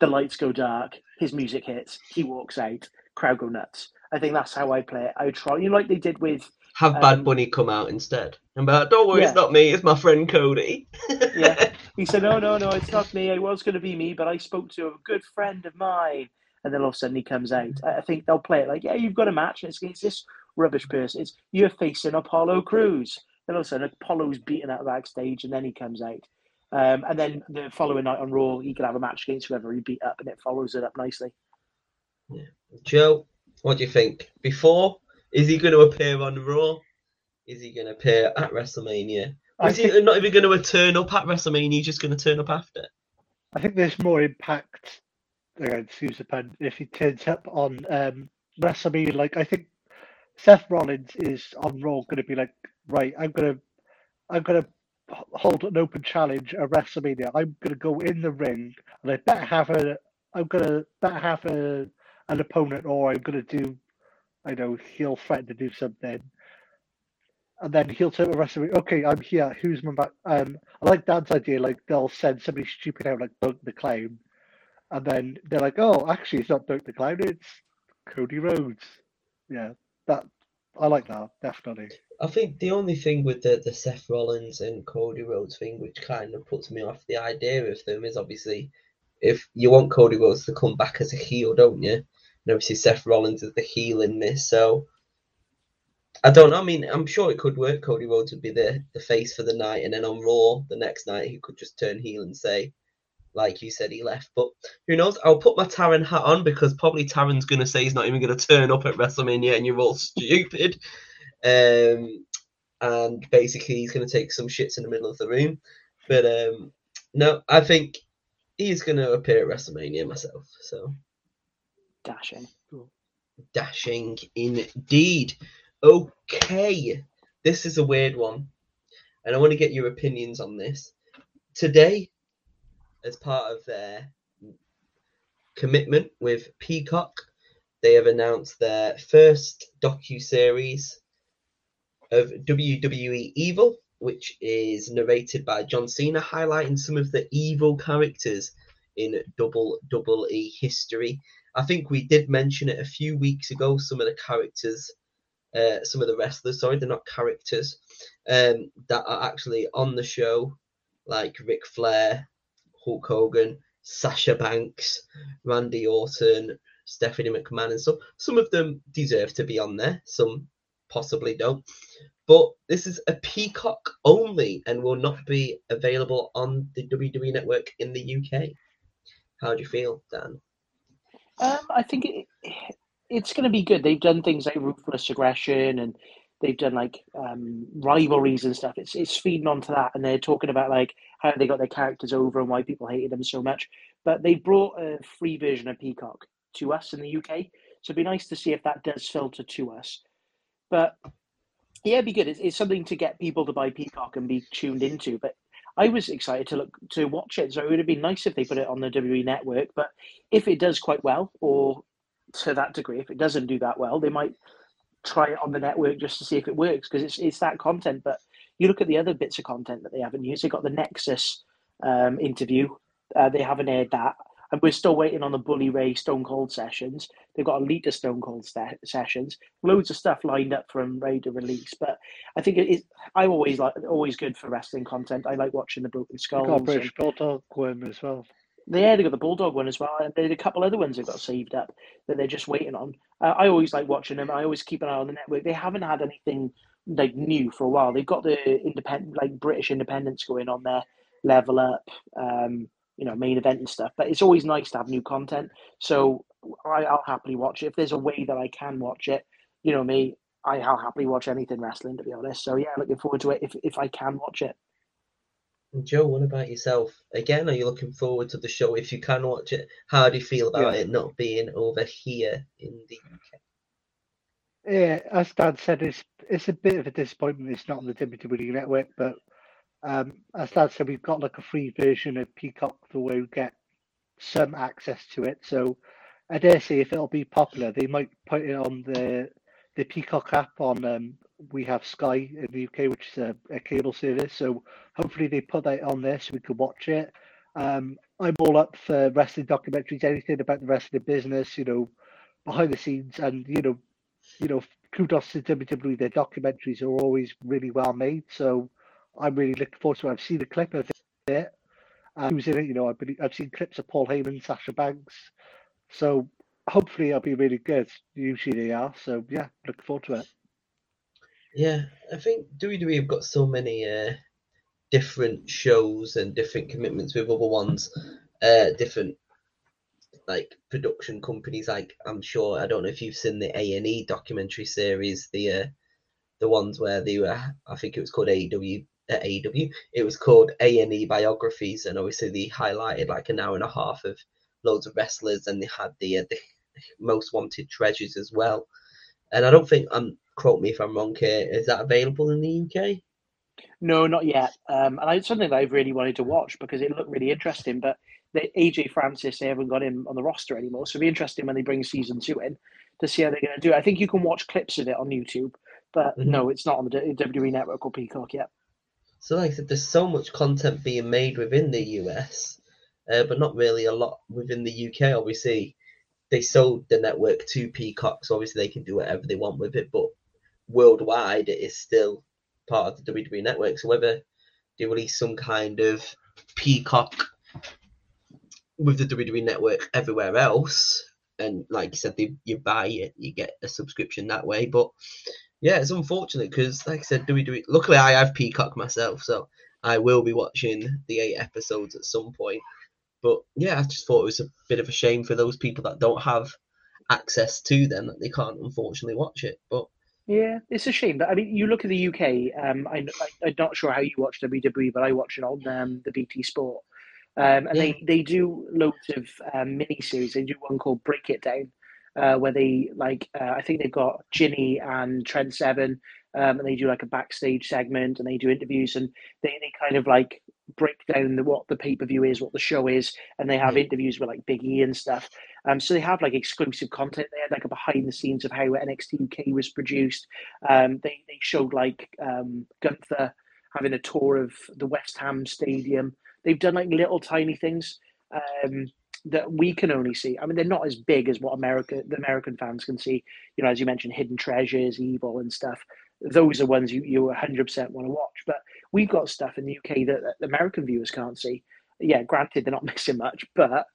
The lights go dark. His music hits. He walks out. Crowd go nuts. I think that's how I play it. I would try, You know, like they did with Have Bad Um, Bunny come out instead and be like, "Don't worry, it's not me. It's my friend Cody." yeah. He said, "No, no, no, it's not me. It was going to be me, but I spoke to a good friend of mine." And then all of a sudden he comes out. I I think they'll play it like, "Yeah, you've got a match, and it's against this rubbish person. It's you're facing Apollo Crews." Then all of a sudden Apollo's beaten out backstage, and then he comes out. Um, and then the following night on Raw, he could have a match against whoever he beat up, and it follows it up nicely. Joe, what do you think? Before, is he going to appear on Raw? Is he going to appear at WrestleMania? Or I is he not even going to turn up at WrestleMania? He's just going to turn up after. I think there's more impact. Again, to use the pen, if he turns up on um, WrestleMania, like I think Seth Rollins is on Raw going to be like, right, I'm gonna, I'm gonna hold an open challenge at WrestleMania. I'm gonna go in the ring, and I better have a, I'm gonna better have a, an opponent, or I'm gonna do, I know he'll threaten to do something. And then he'll turn to WrestleMania. Okay, I'm here. Who's my back? Um, I like Dan's idea. Like they'll send somebody stupid out, like the Clown, and then they're like, "Oh, actually, it's not Doink the Clown. It's Cody Rhodes." Yeah, that I like that definitely. I think the only thing with the, the Seth Rollins and Cody Rhodes thing, which kind of puts me off the idea of them, is obviously if you want Cody Rhodes to come back as a heel, don't you? And obviously Seth Rollins is the heel in this, so I don't know. I mean, I'm sure it could work. Cody Rhodes would be the, the face for the night, and then on Raw the next night he could just turn heel and say, like you said, he left. But who knows? I'll put my Taron hat on because probably Taron's going to say he's not even going to turn up at WrestleMania, and you're all stupid. Um, and basically he's going to take some shits in the middle of the room. But um, no, I think he's going to appear at WrestleMania myself. So Dashing. dashing indeed. Okay, this is a weird one, and I want to get your opinions on this. Today, as part of their commitment with Peacock, they have announced their first docu series of WWE Evil, which is narrated by John Cena, highlighting some of the evil characters in Double Double E history. I think we did mention it a few weeks ago. Some of the characters, uh, some of the wrestlers, sorry, they're not characters, um, that are actually on the show, like Ric Flair, Hulk Hogan, Sasha Banks, Randy Orton, Stephanie McMahon, and stuff. Some of them deserve to be on there, some possibly don't. But this is a Peacock only and will not be available on the WWE network in the UK. How do you feel, Dan? Um, I think it, it's going to be good. They've done things like ruthless aggression, and they've done like um, rivalries and stuff. It's it's feeding onto that, and they're talking about like how they got their characters over and why people hated them so much. But they brought a free version of Peacock to us in the UK, so it'd be nice to see if that does filter to us. But Yeah, it'd be good. It's, it's something to get people to buy Peacock and be tuned into. But I was excited to look to watch it, so it would have been nice if they put it on the WWE network. But if it does quite well, or to that degree, if it doesn't do that well, they might try it on the network just to see if it works because it's it's that content. But you look at the other bits of content that they haven't used. They got the Nexus um, interview. Uh, they haven't aired that and we're still waiting on the Bully Ray Stone Cold sessions. They've got a Lita Stone Cold st- sessions, loads of stuff lined up from Ray to release. But I think it is. I'm always like always good for wrestling content. I like watching the Broken Skulls. Got British Bulldog one as well. Yeah, they got the Bulldog one as well, and there's a couple other ones that got saved up that they're just waiting on. Uh, I always like watching them. I always keep an eye on the network. They haven't had anything like new for a while. They've got the independent, like British independence going on there, level up. Um, you know main event and stuff. But it's always nice to have new content. So I, will happily watch it if there's a way that I can watch it. You know me, I, will happily watch anything wrestling to be honest. So yeah, looking forward to it if if I can watch it. Joe, what about yourself? Again, are you looking forward to the show if you can watch it? How do you feel about yeah. it not being over here in the UK? Yeah, as Dan said, it's it's a bit of a disappointment it's not on the WWE network, but um, as Dad said, we've got like a free version of Peacock for where we get some access to it. So I dare say if it'll be popular, they might put it on the the Peacock app on. Um, we have Sky in the UK, which is a, a, cable service. So hopefully they put that on there so we can watch it. Um, I'm all up for wrestling documentaries, anything about the wrestling business, you know, behind the scenes, and you know, you know, kudos to WWE. Their documentaries are always really well made. So I'm really looking forward to it. I've seen a clip of it. Uh, who's in it? You know, I've, I've seen clips of Paul Heyman, Sasha Banks. So hopefully it'll be really good. Usually they are. So yeah, looking forward to it. Yeah, I think WWE have got so many uh, different shows and different commitments with other ones, uh, different like production companies. Like I'm sure I don't know if you've seen the A and E documentary series, the uh, the ones where they were. I think it was called AEW at AEW. It was called A and E biographies, and obviously they highlighted like an hour and a half of loads of wrestlers, and they had the uh, the most wanted treasures as well. And I don't think I'm um, quote me if I'm wrong here. Is that available in the UK? No, not yet. Um, and it's something that I've really wanted to watch because it looked really interesting. But the AJ Francis, they haven't got him on the roster anymore, so it'll be interesting when they bring season two in to see how they're going to do it. I think you can watch clips of it on YouTube, but mm-hmm. no, it's not on the WWE Network or Peacock yet. So, like I said, there's so much content being made within the US, uh, but not really a lot within the UK. Obviously, they sold the network to Peacock, so obviously they can do whatever they want with it. But worldwide, it is still part of the WWE network. So whether they release some kind of Peacock with the WWE network everywhere else, and like you said, they, you buy it, you get a subscription that way. But yeah, it's unfortunate because, like I said, do we do it? Luckily, I have Peacock myself, so I will be watching the eight episodes at some point. But yeah, I just thought it was a bit of a shame for those people that don't have access to them that they can't unfortunately watch it. But yeah, it's a shame. But I mean, you look at the UK. Um, I, I am not sure how you watch WWE, but I watch it on um, the BT Sport. Um, and yeah. they, they do loads of um, mini series. They do one called Break It Down, uh, where they like uh, I think they've got Jinny and Trent Seven, um, and they do like a backstage segment and they do interviews and they, they kind of like break down the, what the pay per view is, what the show is, and they have mm. interviews with like Big E and stuff. Um, so they have like exclusive content. They had like a behind the scenes of how NXT UK was produced. Um, they they showed like um, Gunther having a tour of the West Ham Stadium. They've done like little tiny things. Um, that we can only see. I mean, they're not as big as what America, the American fans can see. You know, as you mentioned, hidden treasures, evil, and stuff. Those are ones you you 100% want to watch. But we've got stuff in the UK that, that American viewers can't see. Yeah, granted, they're not missing much, but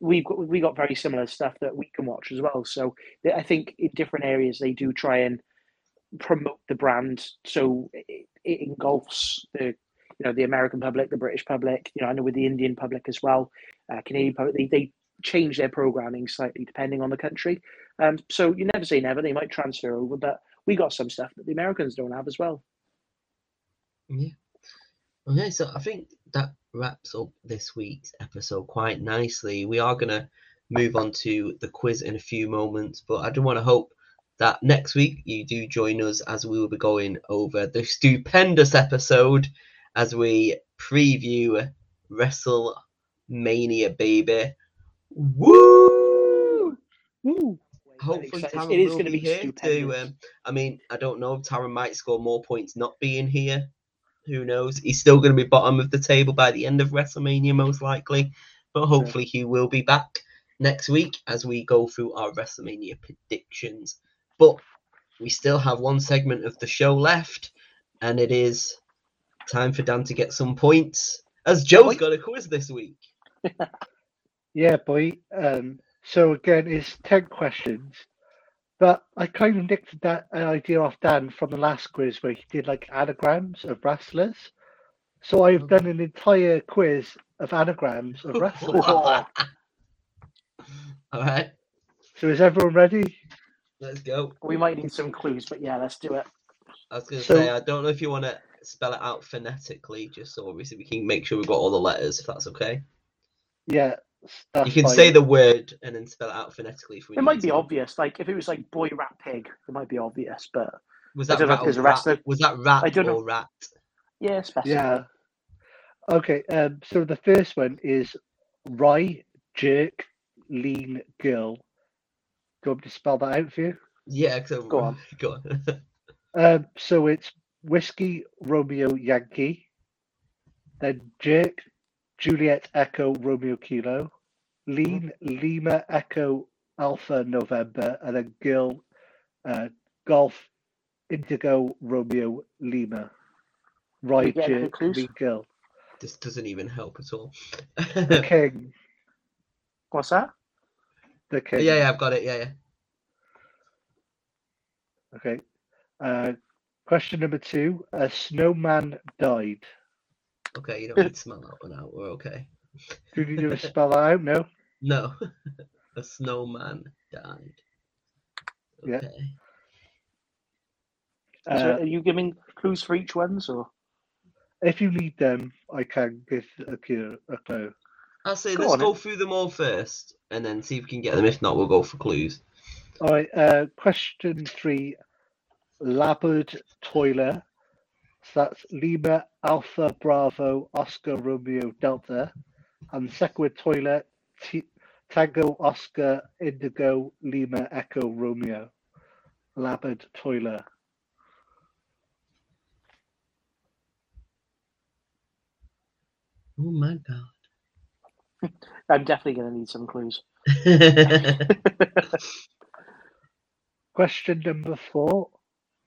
we've got we got very similar stuff that we can watch as well. So I think in different areas they do try and promote the brand so it, it engulfs the you know the American public, the British public. You know, I know with the Indian public as well, uh, Canadian public. They, they change their programming slightly depending on the country. Um, so you never say never. They might transfer over, but we got some stuff that the Americans don't have as well. Yeah. Okay, so I think that wraps up this week's episode quite nicely. We are gonna move on to the quiz in a few moments, but I do want to hope that next week you do join us as we will be going over the stupendous episode as we preview WrestleMania, baby. Woo! Woo! Hopefully, Taron it is will gonna be here too. stupendous. Um, I mean, I don't know. Taron might score more points not being here. Who knows? He's still going to be bottom of the table by the end of WrestleMania, most likely. But hopefully, he will be back next week as we go through our WrestleMania predictions. But we still have one segment of the show left, and it is time for Dan to get some points. As Joe's got a quiz this week. Yeah, boy. Um, so again, it's ten questions, but I kind of nicked that an idea off Dan from the last quiz where he did like anagrams of wrestlers. So I've done an entire quiz of anagrams of wrestlers. All right, so is everyone ready? let's go. We might need some clues, but yeah, let's do it. I was going to So- say, I don't know if you want to spell it out phonetically, just so obviously we can make sure we've got all the letters, if that's okay. Yeah, that's you can fine. say the word and then spell it out phonetically if we It need might be to. obvious. Like if it was like boy rat pig, it might be obvious. But Was I that don't know if rat, there's a rat? wrestler- Was that rat I don't know. or rat? yeah, specify. Yeah. Okay. Um. So the first one is Rye Jerk Lean Girl. Do you want me to spell that out for you? Yeah, so, Go on. Go on. Um, so it's Whiskey Romeo Yankee, then Jerk Juliet Echo Romeo Kilo, Lean Lima Echo Alpha November, and then Girl uh, Golf Indigo Romeo Lima. Right, get any Jerk clues? Lean Girl. this doesn't even help at all. The King. What's that? The King. yeah, yeah, I've got it. Yeah, yeah. Okay. Uh, question number two. A snowman died. Okay, you don't need to smell that one out. We're okay. Do you need to spell that out? No. No, a snowman died. Yeah. Okay. So Uh, are you giving clues for each one? or? If you need them, I can give a clue. A clue. I'll say Go let's on go then. through them all first, and then see if we can get them. If not, we'll go for clues. All right. Uh, question three. Labard toiler. So that's Lima Alpha Bravo Oscar Romeo Delta, and the toilet T- Tango Oscar Indigo Lima Echo Romeo. Labard toiler. Oh my god. I'm definitely going to need some clues. Question number four.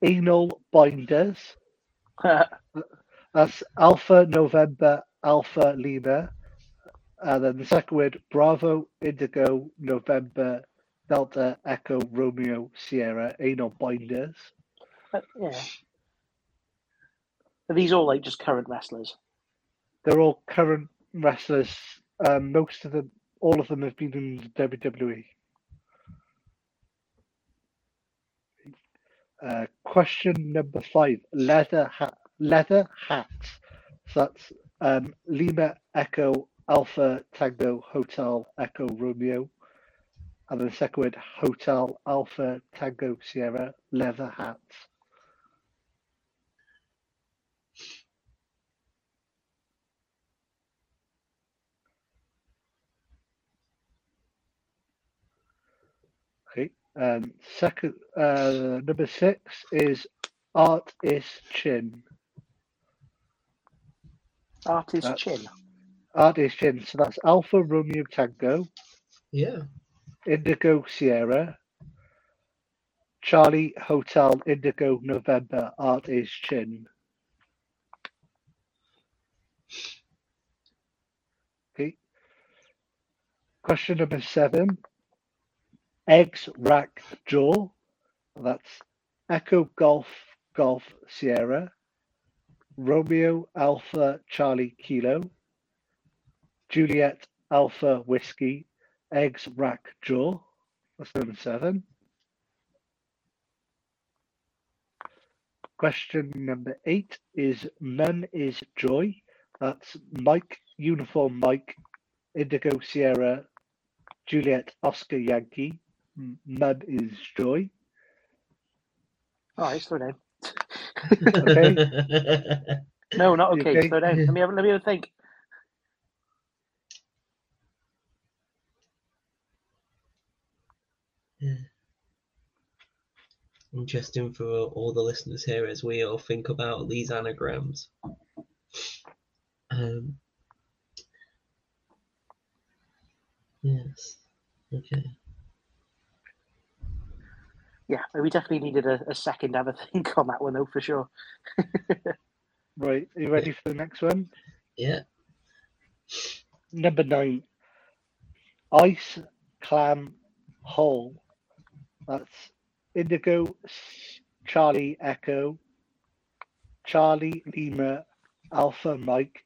Anal binders. That's Alpha November Alpha Lima. And then the second word, Bravo Indigo November Delta Echo Romeo Sierra Anal Binders. Uh, yeah. Are these all like just current wrestlers? They're all current wrestlers. Um, most of them, all of them have been in the WWE. Uh, question number five: leather hat. Leather hats. So that's um, Lima Echo Alpha Tango Hotel Echo Romeo, and then the second word Hotel Alpha Tango Sierra leather hats. Okay. Um, second, uh, number six is Art is Chin. Artist That's- chin. Art is Chin. So that's Alpha Romeo Tango, yeah. Indigo Sierra, Charlie Hotel Indigo November. Art is Chin. Okay. Question number seven. Eggs Rack Jaw. That's Echo Golf Golf Sierra. Romeo Alpha Charlie Kilo. Juliet Alpha Whiskey. Eggs Rack Jaw. That's number seven. Question number eight is None is Joy. That's Mike Uniform Mike Indigo Sierra Juliet Oscar Yankee. M- None is Joy. All right, slow down. Okay. No, not okay. okay? Slow down. Let me have, let me have a think. Interesting for all the listeners here as we all think about these anagrams. Um, yes. Okay. Yeah, we definitely needed a, a second to have a think on that one, though, for sure. Right, are you ready for the next one? Yeah. Number nine. Ice clam hole. That's Indigo Charlie Echo Charlie Lima Alpha Mike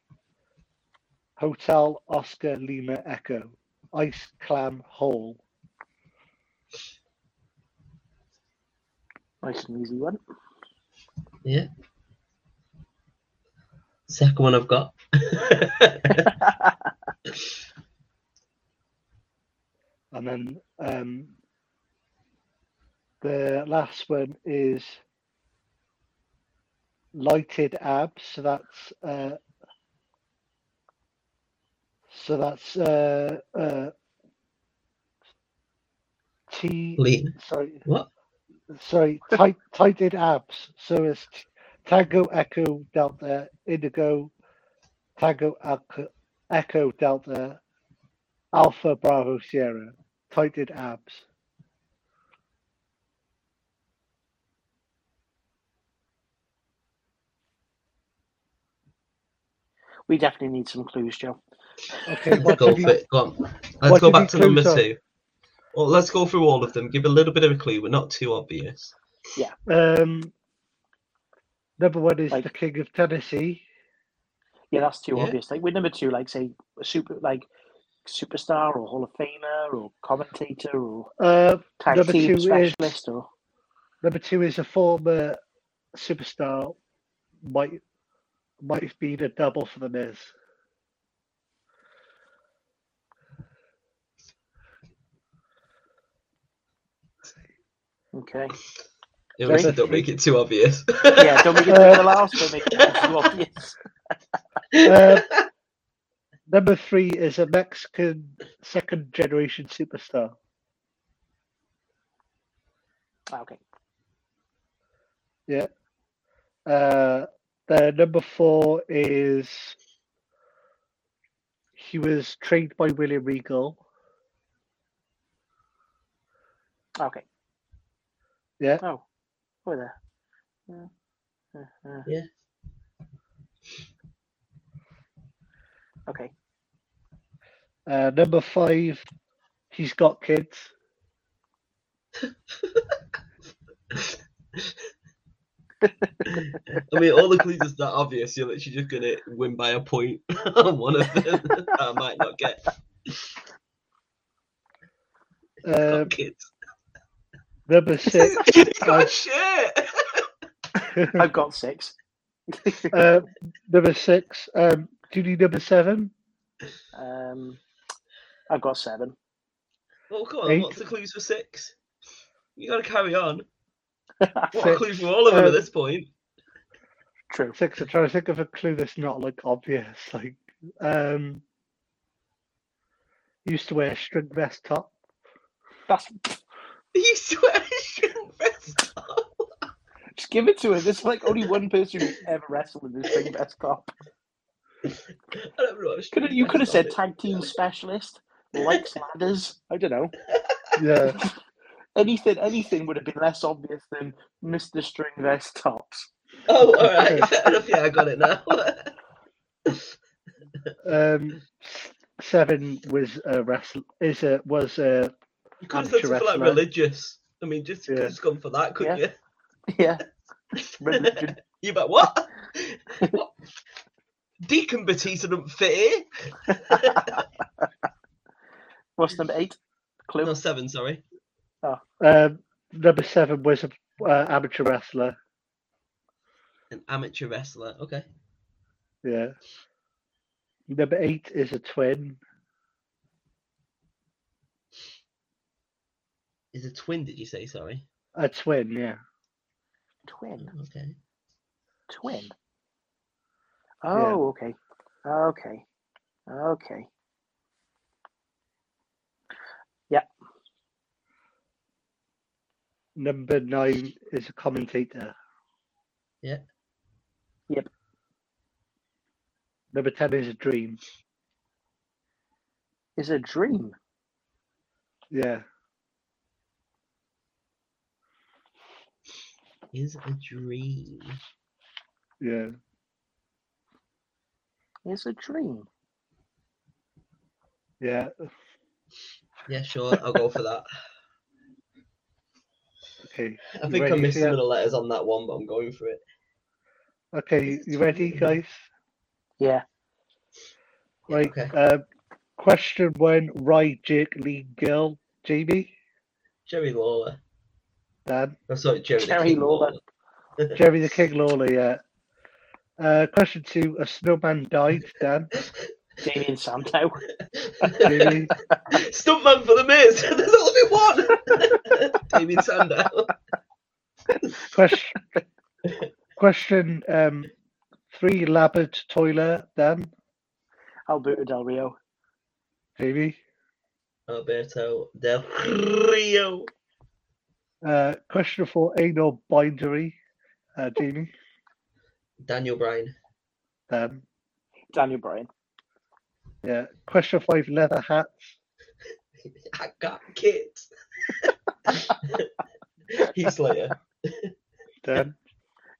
Hotel Oscar Lima Echo Ice Clam Hole. Nice and easy one. Yeah. Second one I've got. And then um, the last one is lighted abs. So that's uh, so that's uh, uh, T. Lean. Sorry, What? Sorry, tight, tighted abs. So it's Tango Echo Delta Indigo Tango Echo, Echo Delta Alpha Bravo Sierra tighted abs. We definitely need some clues, Joe. Okay, Let's go for you, it. Go on. Let's go back to number two. on? Two. Well, let's go through all of them. Give a little bit of a clue, but not too obvious. um number one is Like- the King of Tennessee. Yeah, that's too Yeah. obvious. Like with number two, like say a super like superstar or Hall of Famer or commentator or Uh, tag Number team two is- or number two is a former superstar. Might might have been a double for the Miz. Okay. It was Sorry? don't make it too obvious. Yeah, don't make it Uh, the last one make it too obvious. Uh, number three is a Mexican second generation superstar. Ah, Okay. Yeah. Uh, the number four is he was trained by William Regal. Okay. Yeah. Oh, over there. Yeah. Uh, uh. Yeah. Okay. Uh, number five, he's got kids. I mean, all the clues are that obvious. You're literally just gonna win by a point on one of them. that I might not get. Um, Kids. Number six, you got shit. I've got six. uh, number six. Um, do you need number seven? Um, I've got seven. Well, come on. Eight. What's the clues for six? You got to carry on. What Six. a clue for all of them Um, at this point? True. Six. I'm trying to think of a clue that's not like obvious. Like, um, used to wear a string vest top. That's You swear shouldn't vest up. just give it to her. There's like only one person who's ever wrestled in this string vest top. I don't know. Could have, you could have said top tag team specialist, likes ladders. I don't know. Yeah. Anything, anything would have been less obvious than Mr. String Vest Tops. Oh, all right. Yeah, I got it now. Um, seven was a wrestle. Is a was a you could have Amateur said something like religious. I mean, just Yeah. just gone for that, couldn't Yeah. Yeah. Religion. you? You bet what? what? Deacon Batista doesn't fit here. What's number eight? Clue. No, seven. Sorry. um, number seven was an uh, amateur wrestler. An amateur wrestler. Okay. Yeah. Number eight is a twin. Is a twin? Did you say? Sorry. A twin, yeah. Twin. Okay. Twin. Oh, okay. Okay. Okay. Yeah. Number nine is a commentator. Yeah. Yep. Number ten is a dream. Is a dream. Yeah. Is a dream. Yeah. Is a dream. Yeah. Yeah, sure. I'll go for that. Okay. I think I ready missed for some that? of the letters on that one, but I'm going for it. Okay. You ready, guys? Yeah. Yeah, Right. Okay. Um, question one: Right, Jake, Lee, Gill, Jamie, Jerry Lawler. Dan, I'm sorry, Jerry. the Jerry King Lawler. Jerry the King Lawler. Yeah. Uh, question two: A snowman died. Dan, Damien Sandow. Jamie, Stuntman for the Miz. There's only one. Damien Sandow. question. question um, three: Labbard, Toiler. Dan, Alberto Del Rio. Jamie. Alberto Del Rio. Uh, question for Anal bindery. Uh, Jamie, Daniel Bryan. Dan. Daniel Bryan. Yeah. Question five: Leather hats. I got kids. Heath Slater. Dan.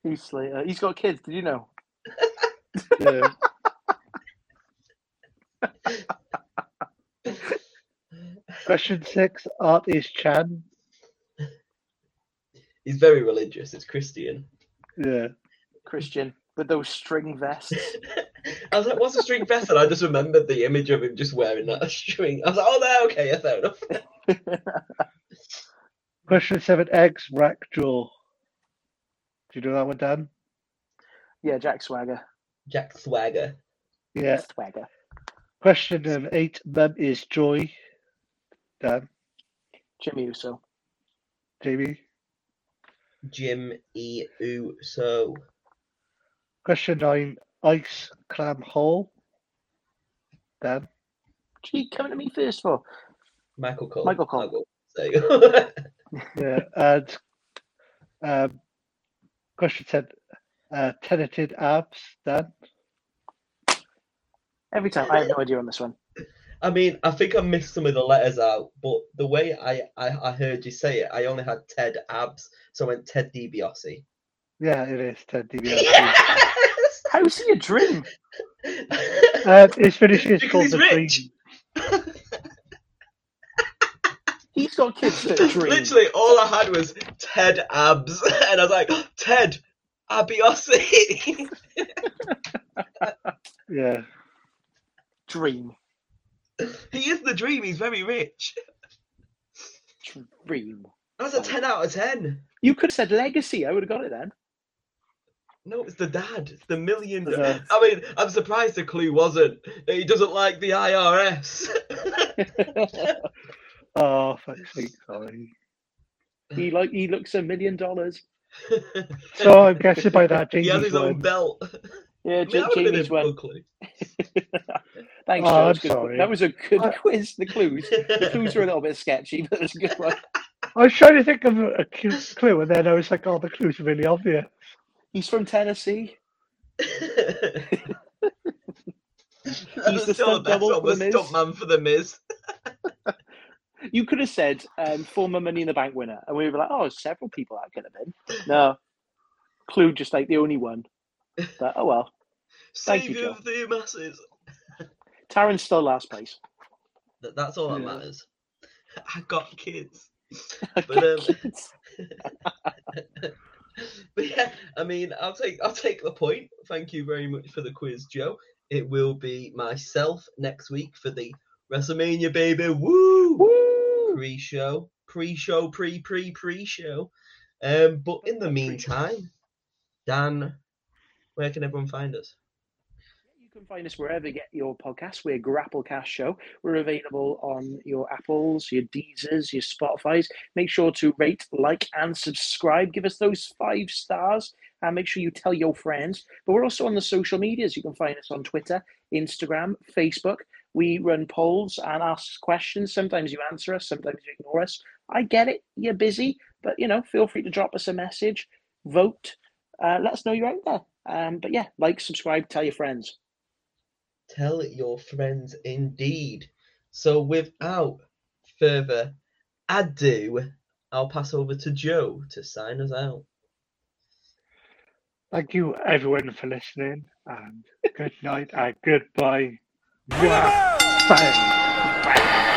He's Slater. He's got kids. Did you know? Yeah. Question six: Art is Chan. He's very religious. It's Christian. Yeah. Christian with those string vests. I was like, what's a string vest? And I just remembered the image of him just wearing that string. I was like, oh, there, okay, yeah, fair enough. Question seven: Eggs rack jaw. Do you know that one, Dan? yeah, Jack Swagger. Jack Swagger. Yeah. Swagger. Question number eight: Mum is joy. Dan, Jimmy Uso. Jamie. Jim E. Uso. Question nine: Ice clam hole. Dan. Gee, coming to me first for. Michael Cole. Michael Cole. I'll There you go. Yeah. And um, question ten: uh, Tenanted abs. Dan. Every time. I have no idea on this one. I mean, I think I missed some of the letters out, but the way I, I, I heard you say it, I only had Ted Abs, so I went Ted DiBiase. Yeah, it is Ted DiBiase. Yes! How's he a dream? Uh, his finish is called he's the rich. Dream. He's got kids that dream. Literally, all I had was Ted Abs, and I was like, Ted DiBiase. Yeah. Dream. he is the dream. He's very rich. Dream. That's a ten out of ten. You could have said legacy. I would have got it then. No, it's the dad. It's the million. The. I mean, I'm surprised the clue wasn't that he doesn't like the IRS. Oh, fuck's sake, sorry. he like he looks a million dollars. So I'm guessing by that, he has Jamie's his own belt. Yeah, I mean, J- that would have been a Jamie's one. Good clue. Thanks, Oh, Joe. Good. sorry. That was a good I- quiz. The clues. The clues were a little bit sketchy, but it was a good one. I was trying to think of a clue, and then I was like, oh, the clue's are really obvious. He's from Tennessee. He's the stunt double for The Miz. stuntman for the Miz. You could have said um, former Money in the Bank winner, and we were like, oh, several people that could have been. No, clue just like the only one. But oh well. Thank you, Savior Joe. of the masses. Taron's still last place. That- That's all that Yeah. matters. I got kids. But um, but yeah, I mean, I'll take I'll take the point. Thank you very much for the quiz, Joe. It will be myself next week for the WrestleMania baby woo Woo! pre-show, pre-show, pre pre pre-show. Um, but in the meantime, Dan, where can everyone find us? Can find us wherever you get your podcasts. We're Grapplecast Show. We're available on your Apples, your Deezers, your Spotify's. Make sure to rate, like, and subscribe. Give us those five stars and make sure you tell your friends. But we're also on the social medias. You can find us on Twitter, Instagram, Facebook. We run polls and ask questions. Sometimes you answer us, sometimes you ignore us. I get it. You're busy, but you know, feel free to drop us a message, vote, uh, let us know you're out there. Um, but yeah, like, subscribe, tell your friends. Tell your friends indeed. So without further ado, I'll pass over to Joe to sign us out. Thank you, everyone, for listening, and good night and goodbye. Bye. Bye.